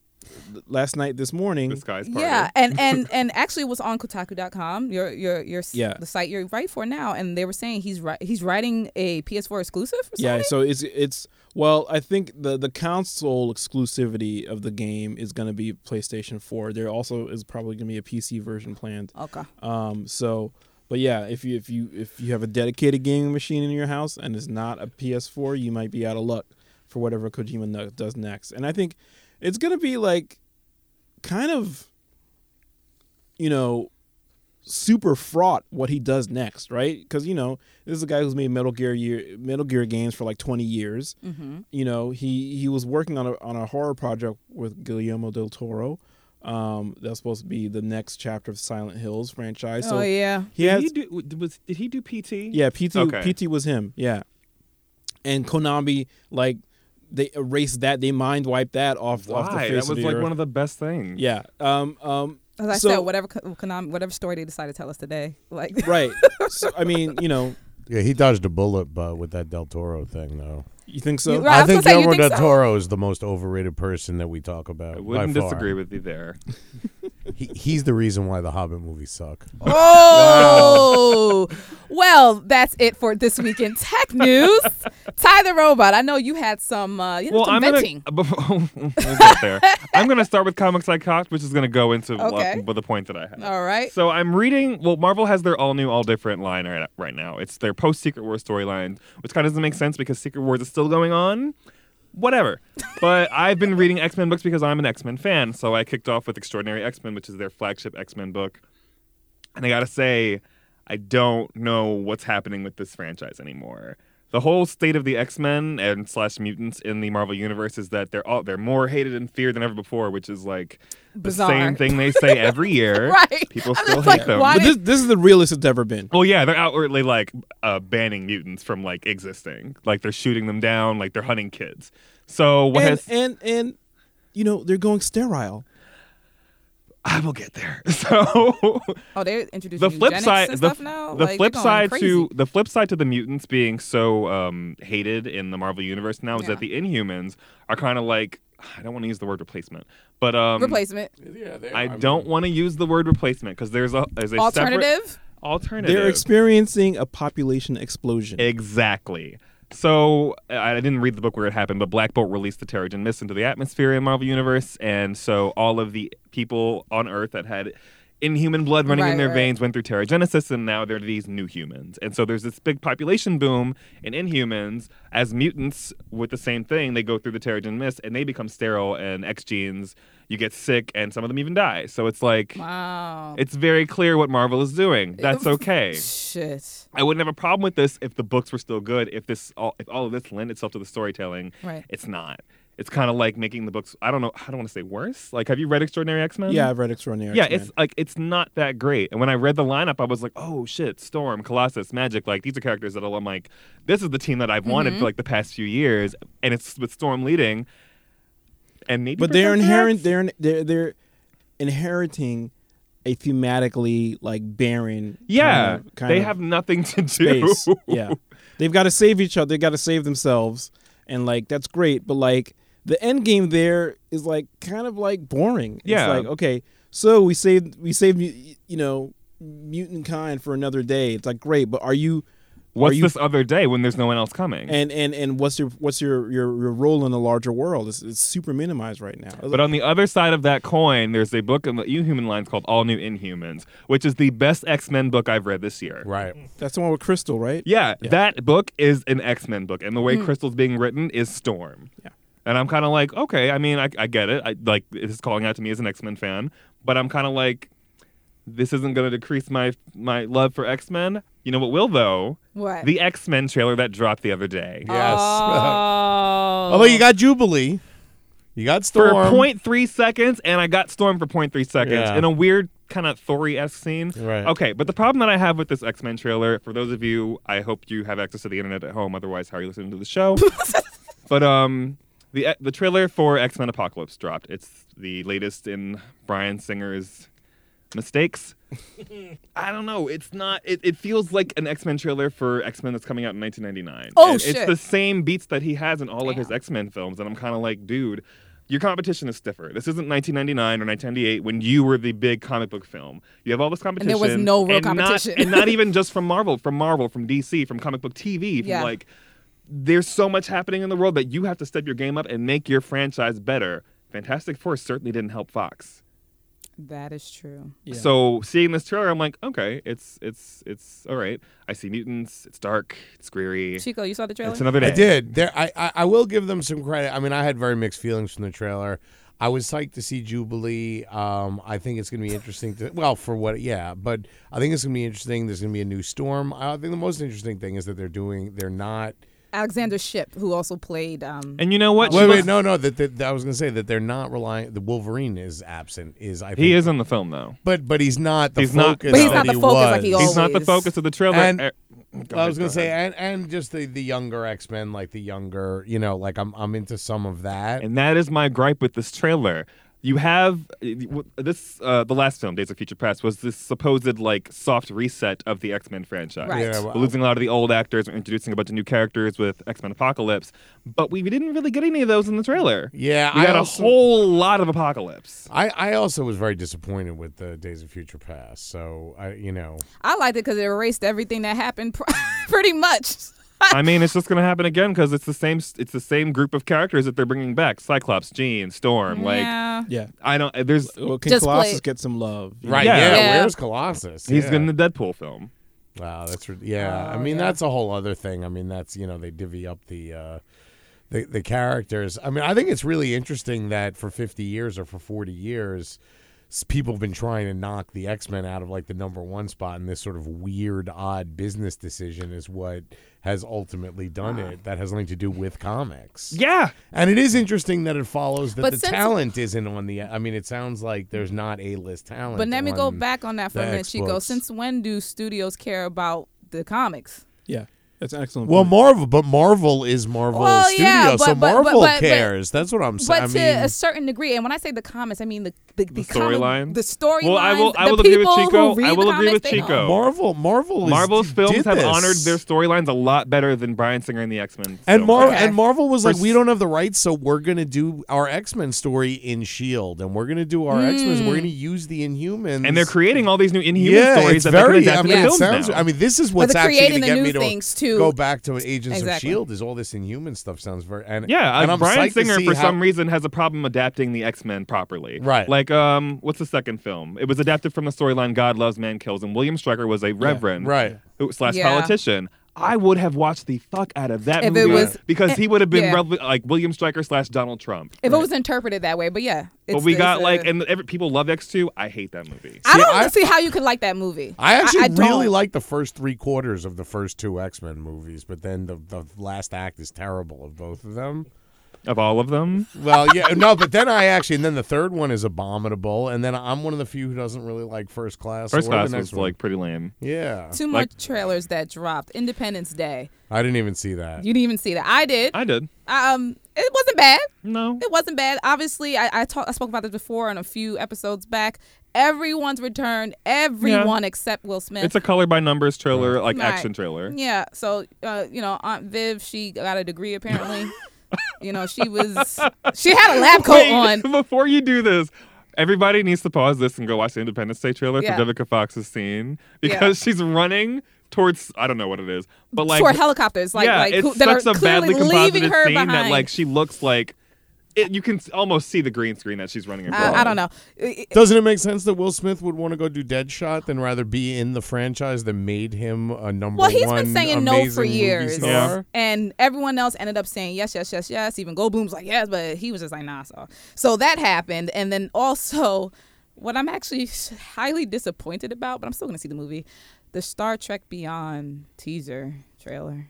last night, this morning, This guy's part Yeah, and *laughs* and and actually, it was on Kotaku.com. Your your your Yeah. the site you write for now, and they were saying he's ri- he's writing a PS4 exclusive. For Yeah, so it's it's well, I think the the console exclusivity of the game is going to be PlayStation 4. There also is probably going to be a PC version planned. Okay. Um so but yeah, if you if you if you have a dedicated gaming machine in your house and it's not a PS4, you might be out of luck for whatever Kojima does next. And I think it's going to be like kind of you know super fraught what he does next, right? Because you know this is a guy who's made Metal Gear year, Metal Gear games for like twenty years. Mm-hmm. You know he he was working on a on a horror project with Guillermo del Toro. Um, that's supposed to be the next chapter of Silent Hills franchise. So oh yeah. he Did has he do, was, did he do PT? yeah PT Okay. PT was him yeah, and Konami like they erased that they mind wiped that off off the Why? face That was of the like earth. one of the best things. yeah um um As I So- said, whatever Konami, whatever story they decide to tell us today, like right. so I mean you know Yeah, he dodged a bullet, but with that Del Toro thing, though. You think so You- Right, I I think gonna say, Guillermo think del so? Toro is the most overrated person that we talk about. I wouldn't by far. disagree with you there. *laughs* He, he's the reason why the Hobbit movies suck. *laughs* Oh, well, that's it for this week in tech news. Ty the robot. I know you had some, uh, you Well, some I'm venting. *laughs* gonna before, we'll get there. I'm gonna start with comics I cocked, which is gonna go into lo- Okay. with the point that I have. All right. So I'm reading. Well, Marvel has their all new, all different line right, right now. It's their post Secret Wars storyline, which kind of doesn't make sense because Secret Wars is still going on. Whatever. but *laughs* I've been reading X Men books because I'm an X Men fan. So I kicked off with Extraordinary X Men, which is their flagship X Men book. And I gotta say, I don't know what's happening with this franchise anymore. The whole state of the X Men and slash mutants in the Marvel universe is that they're all they're more hated and feared than ever before, which is like Bizarre. the same thing they say every *laughs* year. Right. People I'm still hate like, them. but this this is the realest it's ever been. Well, yeah, they're outwardly like uh, banning mutants from like existing. Like they're shooting them down. Like they're hunting kids. So what and, has and and you know they're going sterile. I will get there. *laughs* So *laughs* Oh, they're introducing the flip side, and the, stuff now. the Like, flip side crazy. to the flip side to the mutants being so um, hated in the Marvel universe now is that the Inhumans are kind of like I don't want to use the word replacement, but um, replacement Yeah, I don't want to use the word replacement because there's a there's a separate alternative. alternative. They're experiencing a population explosion. Exactly. So I didn't read the book where it happened, but Black Bolt released the Terrigen Mist into the atmosphere in Marvel Universe, and so all of the people on Earth that had inhuman blood running in their right. veins went through Terrigenesis, and now they're these new humans. And so there's this big population boom in Inhumans as mutants with the same thing. They go through the Terrigen Mist, and they become sterile and X genes. You get sick, and some of them even die. So it's like Wow. it's very clear what Marvel is doing. That's okay. Shit. I wouldn't have a problem with this if the books were still good. If this, all, if all of this lent itself to the storytelling, Right. it's not. It's kind of like making the books. I don't know. I don't want to say worse. Like, have you read Extraordinary X Men? yeah, I've read Extraordinary. Yeah, X-Men. Yeah, it's like it's not that great. And when I read the lineup, I was like, "Oh shit, Storm, Colossus, Magik. Like these are characters that I'm like, this is the team that I've wanted Mm-hmm. for like the past few years." And it's with Storm leading, and maybe but they're Professor inherent. They're they're they're inheriting a thematically like barren. yeah, kind of, kind they of have nothing to do. space. *laughs* yeah, they've got to save each other. They've got to save themselves, and like that's great. But like the end game there is like kind of like boring. Yeah. it's like okay, so we saved we saved you know mutant kind for another day. It's like great, but are you? What's are you this other day when there's no one else coming? and and and what's your what's your your, your role in the larger world? It's, it's super minimized right now. But on the other side of that coin, there's a book in the Inhuman lines called All New Inhumans, which is the best X Men book I've read this year. Right. That's the one with Crystal, right? Yeah, that book is an X Men book, and the way Hmm. Crystal's being written is Storm. Yeah. And I'm kind of like, okay, I mean, I, I get it. I, like, it's calling out to me as an X Men fan, but I'm kind of like, this isn't going to decrease my my love for X Men. You know what will though? What? The X Men trailer that dropped the other day. Yes. Oh. *laughs* Although you got Jubilee, you got Storm For Storm. 0.3 seconds, and I got Storm for 0.3 seconds Yeah. in a weird kind of Thor esque scene. Right. Okay, but the problem that I have with this X Men trailer, for those of you, I hope you have access to the internet at home. Otherwise, how are you listening to the show? *laughs* but um, the uh, the trailer for X Men Apocalypse dropped. It's the latest in Bryan Singer's mistakes. *laughs* I don't know. It's not. It, it feels like an X Men trailer for X Men that's coming out in 1999. Oh, And shit. It's the same beats that he has in all of his X Men films, and I'm kind of like, dude. Your competition is stiffer. This isn't 1999 or 1998 when you were the big comic book film. You have all this competition, And there was no real and not- competition. and not *laughs* even just from Marvel, from Marvel, from DC, from comic book TV, from Yeah. like. There's so much happening in the world that you have to step your game up and make your franchise better. Fantastic Four certainly didn't help Fox. That is true. Yeah. So seeing this trailer, I'm like, okay, it's it's it's all right. I see mutants. It's dark. It's scary. Chico, you saw the trailer? It's another day. I did. There, I, I, I will give them some credit. I mean, I had very mixed feelings from the trailer. I was psyched to see Jubilee. Um, I think it's going to be interesting to well for what, yeah, but I think it's going to be interesting. There's going to be a new storm. I think the most interesting thing is that they're doing. They're not. Alexandra Shipp, who also played. Um, And you know what? Wait, wait, looks- no, no. That, that, I was going to say that they're not relying. The Wolverine is absent. Is I think He is in the film though. but but he's not the He's not- But he's that not the he focus was. like he He's not the focus of the trailer. And- Eh, I was gonna say, and and just the the younger X Men, like the younger, you know, like I'm I'm into some of that. And that is my gripe with this trailer. You have this. Uh, the last film, Days of Future Past, was this supposed like soft reset of the X Men franchise. Right. Yeah, We're losing a lot of the old actors, we're introducing a bunch of new characters with X Men Apocalypse, but we didn't really get any of those in the trailer. yeah, We I got also, a whole lot of Apocalypse. I I also was very disappointed with the Days of Future Past. So I, you know, I liked it because it erased everything that happened pr- *laughs* pretty much. *laughs* I mean, it's just going to happen again because it's the same. It's the same group of characters that they're bringing back: Cyclops, Jean, Storm. Like yeah. yeah. I don't. There's Well, can Just Colossus play- get some love? right? Yeah. Yeah, Yeah. where's Colossus? he's yeah. in the Deadpool film. Wow, that's re- yeah. I Oh, mean, yeah. that's a whole other thing. I mean, that's you know they divvy up the. Uh, the, the characters. I mean, I think it's really interesting that for 50 years or for 40 years, s- people have been trying to knock the X Men out of like the number one spot, and this sort of weird, odd business decision is what has ultimately done ah. it. That has nothing to do with comics. Yeah, And it is interesting that it follows that But the since- talent isn't on the. I mean, it sounds like there's not a list talent. But let me go back on that for a minute, X Chico. books. Since when do studios care about the comics? Yeah, that's an excellent. Well, point. Marvel, but Marvel is Marvel Well, Studios, yeah, so but- but- Marvel but- but- cares. That's what I'm But saying. I to a certain degree, and when I say the comics, I mean the the, the, The storyline? the story. Well, I will- I will agree with Chico. I will agree with comics, they Chico. know. Marvel, Marvel, Marvel's did films have honored their storylines a lot better than Bryan Singer and the X Men. And Marvel Okay. and Marvel was For like, we don't have the rights, so we're gonna do our X Men story in Shield, and we're gonna do our hmm. X Men. We're gonna use the Inhumans, and they're creating all these new Inhuman yeah, stories it's that very. they can I adapt mean, it sounds. now. I mean, this is what's actually creating gonna the get new me to things, too. go back to Agents Exactly. of Shield. Is all this Inhuman stuff sounds very and yeah, and uh, I'm Bryan Singer for how- some reason has a problem adapting the X Men properly. Right. Like, um, what's the second film? It was adapted from the storyline God Loves, Man Kills, and William Stryker was a reverend right. who, slash Yeah. politician. I would have watched the fuck out of that If movie it was- because he would have been yeah. rel- like William Stryker slash Donald Trump. If it was interpreted that way, but yeah, it's, But we it's got a- like, and every, people love X two. I hate that movie. I don't I- see how you could like that movie. I actually I really like the first three quarters of the first two X Men movies, but then the the last act is terrible of both of them. Of all of them, Well, yeah, no, but then I actually, and then the third one is abominable, and then I'm one of the few who doesn't really like First Class. First or the Class next was one. like pretty lame. yeah, Two more trailers that dropped. Independence Day. I didn't even see that. You didn't even see that. I did. I did. Um, it wasn't bad. No. It wasn't bad. Obviously, I I, talk, I spoke about this before on a few episodes back. Everyone's returned. Everyone except Will Smith. It's a color by numbers trailer, like Right. action trailer. Yeah. So, uh, you know, Aunt Viv, she got a degree apparently. *laughs* you know, she was she had a lab coat Wait, on. before you do this, everybody needs to pause this and go watch the Independence Day trailer Yeah. for Vivica Fox's scene Yeah. because *laughs* she's running towards I don't know what it is, but like for helicopters, like yeah, like it's who, that such are a badly clearly leaving her scene behind. that like she looks like it, you can almost see the green screen that she's running uh, across. I, I don't know. It- it- Doesn't it make sense that Will Smith would want to go do Deadshot than rather be in the franchise that made him a number Well, he's one been saying no for years, star? and everyone else ended up saying yes, yes, yes, yes. Even Goldblum's like yes, but he was just like nah. So, so that happened, and then also, what I'm actually highly disappointed about, but I'm still gonna see the movie, the Star Trek Beyond teaser trailer.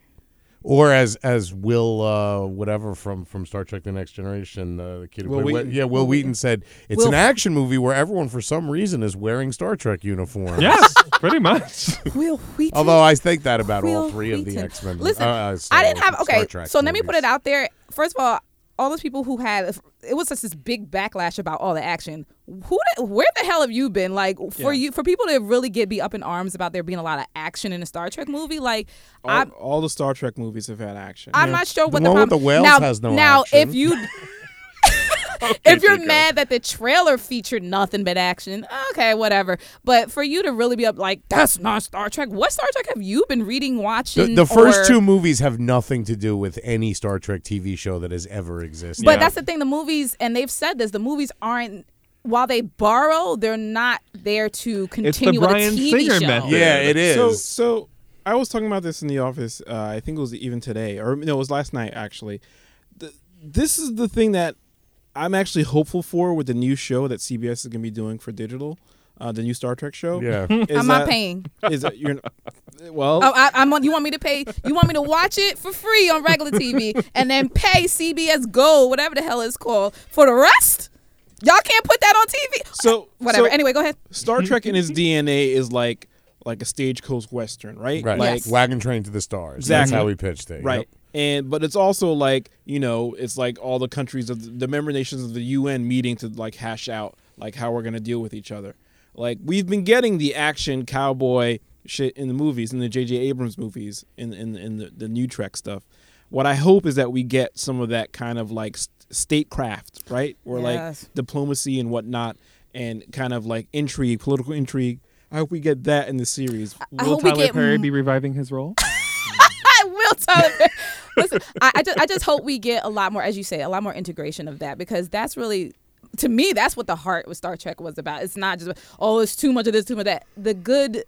Or as as Will uh, whatever from from Star Trek: The Next Generation, uh, the kid Will played- yeah, Wil Wheaton said it's Will- an action movie where everyone for some reason is wearing Star Trek uniforms. Yes, *laughs* pretty much. Wil Wheaton. Although I think that about all Will three of the Wheaton. X Men. Listen, uh, I didn't have okay. Trek So let me put it out there. First of all, all those people who had it was just this big backlash about all the action. Who, the, where the hell have you been? Like for Yeah. you, for people to really get be up in arms about there being a lot of action in a Star Trek movie, like All, all the Star Trek movies have had action. I'm not sure The what the, one with problem. the whales now, has no now action. if you. *laughs* if you're Chico. mad that the trailer featured nothing but action, okay, whatever. But for you to really be up like, that's not Star Trek. What Star Trek have you been reading, The, watching? the first or- two movies have nothing to do with any Star Trek TV show that has ever existed. But Yeah. that's the thing. The movies, and they've said this. The movies aren't. While they borrow, they're not there to continue the a Bryan TV Singer show. method. yeah, it is. So, so I was talking about this in the office. Uh, I think it was even today, or no, it was last night actually. The, this is the thing that I'm actually hopeful for with the new show that CBS is going to be doing for digital, uh, the new Star Trek show. yeah. *laughs* Is I'm not paying. Is that you're? Well, Oh, I, I'm on, you want me to pay? You want me to watch it for free on regular TV and then pay CBS Gold, whatever the hell it's called, for the rest? Y'all can't put that on TV. so Whatever. so anyway, go ahead. Star Trek in its DNA is like like a stagecoach western, right? Right. Like Yes. Wagon Train to the Stars. Exactly. That's how we pitched it. right Yep. And but it's also like you know it's like all the countries of the, the member nations of the un meeting to like hash out like how we're going to deal with each other like we've been getting the action cowboy shit in the movies in the jj abrams movies in in, in the, the new trek stuff what i hope is that we get some of that kind of like statecraft right where Yes. like diplomacy and whatnot and kind of like intrigue political intrigue i hope we get that in the series I Will hope Tyler Perry m- be reviving his role? *laughs* I will tell it. Listen, I, I just I just hope we get a lot more, as you say, a lot more integration of that because that's really. To me, that's what the heart with Star Trek was about. It's not just oh, it's too much of this, too much of that. The good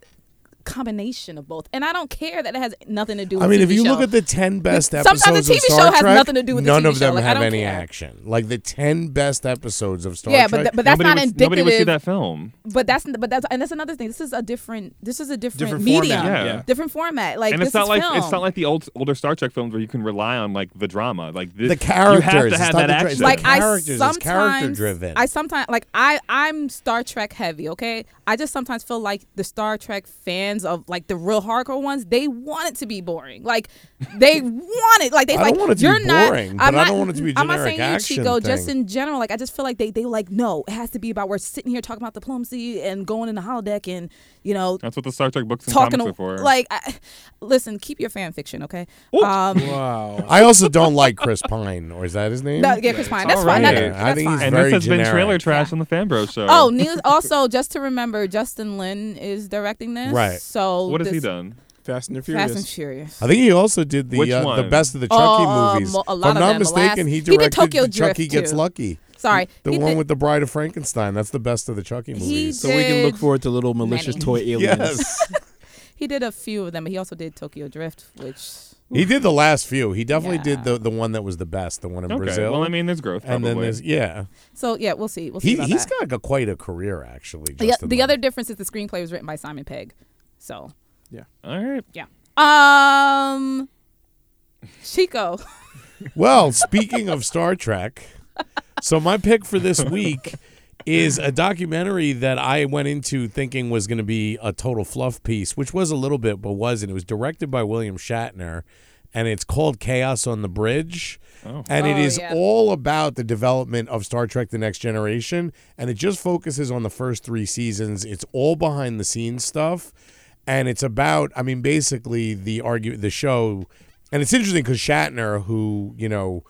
combination of both, and I don't care that it has nothing to do. with I mean, TV if you show. look at the ten best Sometimes episodes the of TV show Star has nothing to do with the none TV of show. them Like, I have don't any care. action. Like the ten best episodes of Star yeah, Trek. but th- but that's nobody not would, nobody would see that film. But that's but that's and that's another thing. This is a different. This is a different, Different medium, format, Yeah. different format. Like and this it's not is like film. it's not like the old older Star Trek films where you can rely on like the drama. Like this, the characters. you have to have not that the action. it's like the I character sometimes driven. I sometimes like I I'm Star Trek heavy. Okay, I just sometimes feel like the Star Trek fans of like the real hardcore ones, they want it to be boring. Like they want it. Like they I like want it to you're not. boring, I'm I not, don't want it to be a I'm not generic saying you, action Chico. Just in general, like I just feel like they they like no, it has to be about we're sitting here talking about diplomacy and going in the holodeck and you know That's what the Star Trek books and talking comics to, are for. like I, listen, keep your fan fiction, okay? Um, wow *laughs* I also don't like Chris Pine, or is that his name? no, yeah, Chris Pine. That's all fine. right. That- Yeah, I think fine. he's and very this has been trailer trash on the Fan Bro show. Oh, news. *laughs* Also, just to remember, Justin Lin is directing this. Right. So what has he done? fast and the furious Fast and Furious. I think he also did the uh, the one? best of the Chucky Oh, movies. mo- a if I'm of not them. The mistaken, last- he he did directed Tokyo the Chucky Drift, Gets too. Lucky. Sorry, The he one did- with the Bride of Frankenstein. That's the best of the Chucky He movies. so we can look did forward to little malicious many. toy *laughs* aliens yes. *laughs* He did a few of them, but he also did Tokyo Drift, which he did the last few. He definitely Yeah. did the, the one that was the best, the one in Okay. Brazil. Well, I mean, there's growth. and then there's yeah. so yeah, we'll see. We'll see He about he's that. got a, quite a career actually. the, Justin the Lin. other difference is the screenplay was written by Simon Pegg. So yeah. all right. yeah. Um, Chico. *laughs* Well, speaking of Star Trek, so my pick for this week is a documentary that I went into thinking was going to be a total fluff piece, which was a little bit, but wasn't. It was directed by William Shatner, and it's called Chaos on the Bridge. Oh. And it is Oh, yeah. all about the development of Star Trek The Next Generation. And it just focuses on the first three seasons. It's all behind the scenes stuff. And it's about, I mean, basically the argue the show. And it's interesting because Shatner, who, you know,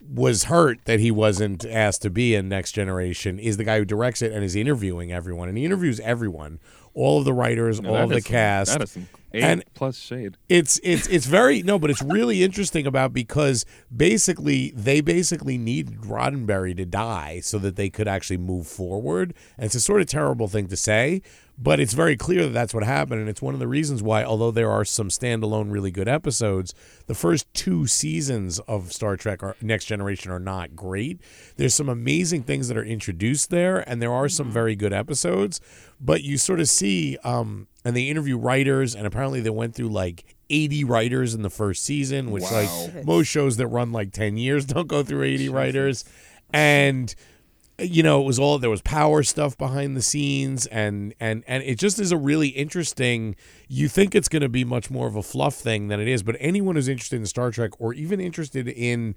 was hurt that he wasn't asked to be in Next Generation, is the guy who directs it and is interviewing everyone. And he interviews everyone. all of the writers, No, all of the is cast. That is A And- plus shade. It's it's it's very no, but it's really interesting about because basically they basically need Roddenberry to die so that they could actually move forward. And it's a sort of terrible thing to say, but it's very clear that that's what happened, and it's one of the reasons why, although there are some standalone really good episodes, the first two seasons of Star Trek or Next Generation are not great. There's some amazing things that are introduced there, and there are some very good episodes, but you sort of see, um, and they interview writers, and apparently they went through like 80 writers in the first season, which Wow. like most shows that run like 10 years *laughs* don't go through 80 writers, and you know it was all there was power stuff behind the scenes and and and it just is a really interesting you think it's going to be much more of a fluff thing than it is but anyone who's interested in star trek or even interested in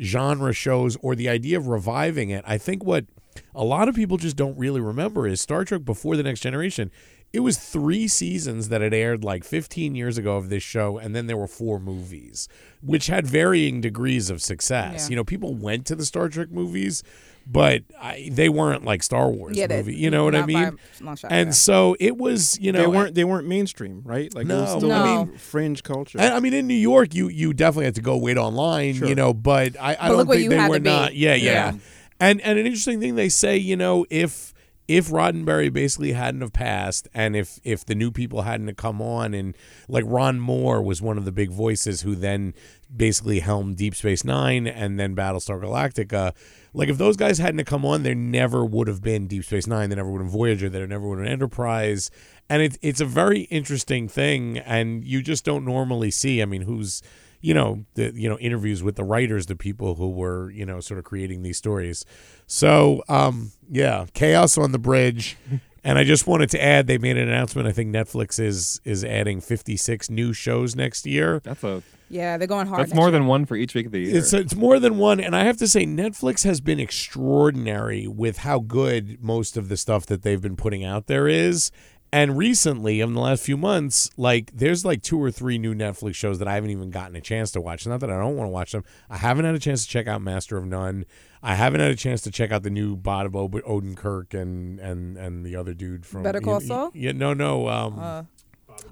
genre shows or the idea of reviving it i think what a lot of people just don't really remember is star trek before the next generation it was three seasons that had aired like 15 years ago of this show and then there were four movies which had varying degrees of success Yeah. you know people went to the star trek movies but I, they weren't like Star Wars Yeah, movie. You know what I not by mean? shot, and yeah. so it was, you know, they weren't they weren't mainstream, right? Like it was No. still No. like fringe culture. I, I mean, in New York, you you definitely had to go wait online, Sure. you know. But I, I But don't think you they were not. Yeah, yeah, Yeah. And and an interesting thing they say, you know, if if Roddenberry basically hadn't have passed, and if if the new people hadn't have come on, and like Ron Moore was one of the big voices who then basically helmed Deep Space Nine and then Battlestar Galactica. Like if those guys hadn't have come on, there never would have been Deep Space Nine. There never would have been Voyager. There never would have been Enterprise. And it's it's a very interesting thing, and you just don't normally see. I mean, who's you know the you know interviews with the writers, the people who were you know sort of creating these stories. So um, yeah, chaos on the bridge. *laughs* And I just wanted to add, they made an announcement. I think Netflix is is adding 56 new shows next year. That's a Yeah, they're going hard. that's more year. than one for each week of the year. It's it's more than one, and I have to say, Netflix has been extraordinary with how good most of the stuff that they've been putting out there is. And recently, in the last few months, like there's like two or three new Netflix shows that I haven't even gotten a chance to watch. Not that I don't want to watch them. I haven't had a chance to check out Master of None. I haven't had a chance to check out the new Bob Ob- Odenkirk and and and the other dude from Better Call Saul? Yeah, no, no. Um, Uh,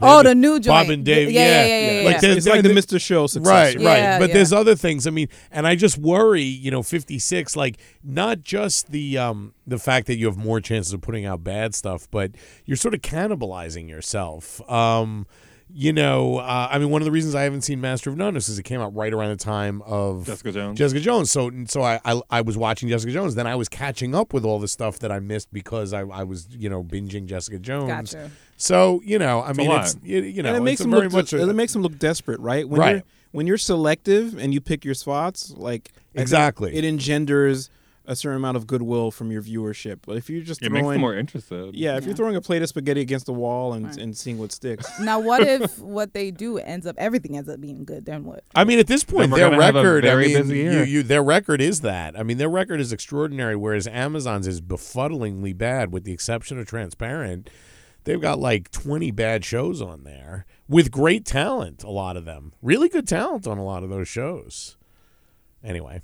oh, the new joint. Bob and Dave. Yeah, yeah, yeah, yeah. yeah, Like yeah. there's- it's like the Mr. Show success. Right, right. Yeah, but yeah. there's other things. I mean, and I just worry, you know, 56, like not just the um the fact that you have more chances of putting out bad stuff, but you're sort of cannibalizing yourself. Um you know, uh, I mean, one of the reasons I haven't seen Master of None is because it came out right around the time of Jessica Jones. Jessica Jones. So, so I, I, I was watching Jessica Jones. Then I was catching up with all the stuff that I missed because I, I was, you know, binging Jessica Jones. Gotcha. So, you know, I a mean, it's you, you know, and it makes it's them very look much a- it makes them look desperate, right? When Right. you're when you're selective and you pick your spots, like Exactly. it engenders a certain amount of goodwill from your viewership. But if you're just it makes throwing them more interested. yeah, if you're throwing a plate of spaghetti against the wall and and seeing what sticks, *laughs* Now, what if what they do ends up everything ends up being good? Then what? I mean, at this point, their gonna record. I mean, busy year. You, you, their record is that. I mean, their record is extraordinary. Whereas Amazon's is befuddlingly bad, with the exception of Transparent. They've got like twenty bad shows on there with great talent. A lot of them, really good talent on a lot of those shows. Anyway,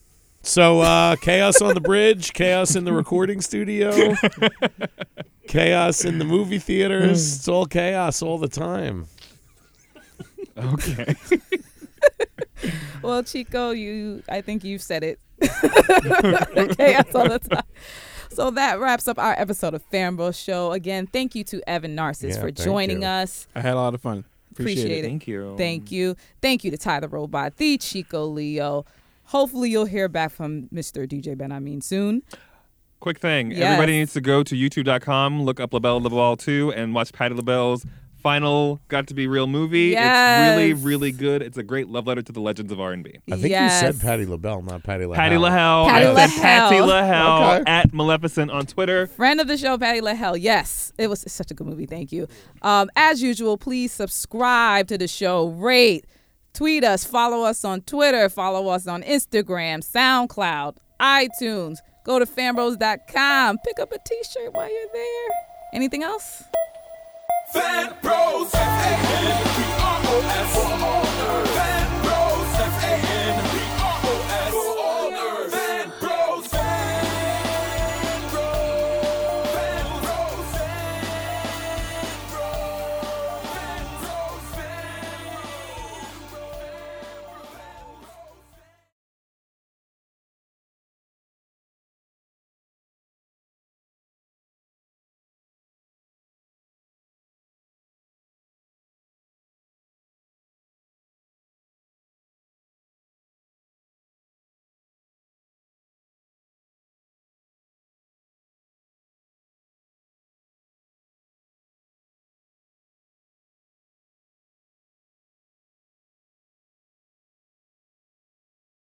so uh, chaos on the bridge, chaos in the recording studio, chaos in the movie theaters. It's all chaos all the time. Okay. *laughs* Well, Chico, you I think you've said it. *laughs* *laughs* Chaos all the time. So that wraps up our episode of Fanbro Show. Again, thank you to Evan Narcisse Yeah, for thank joining you. us. I had a lot of fun. Appreciate, Appreciate it. it. Thank you. Thank you. Thank you to Ty the Robot, the Chico Leo. Hopefully you'll hear back from Mr. DJ Ben Hameen soon. Quick thing. Yes. Everybody needs to go to youtube.com, look up LaBelle LaBelle 2, and watch Patty LaBelle's final Got to Be Real movie. It's really, really good. It's a great love letter to the legends of R&B. I think yes. you said Patty LaBelle, not Patty LaBelle. Patty LaHelle. Patty I said Patty LaHelle. LaHelle Okay. at Maleficent on Twitter. Friend of the show, Patty LaHelle. Yes, it was such a good movie. Thank you. Um, as usual, please subscribe to the show, rate, Tweet us, follow us on Twitter, follow us on Instagram, SoundCloud, iTunes. Go to fanbros.com, pick up a t shirt while you're there. Anything else? Fan Bros,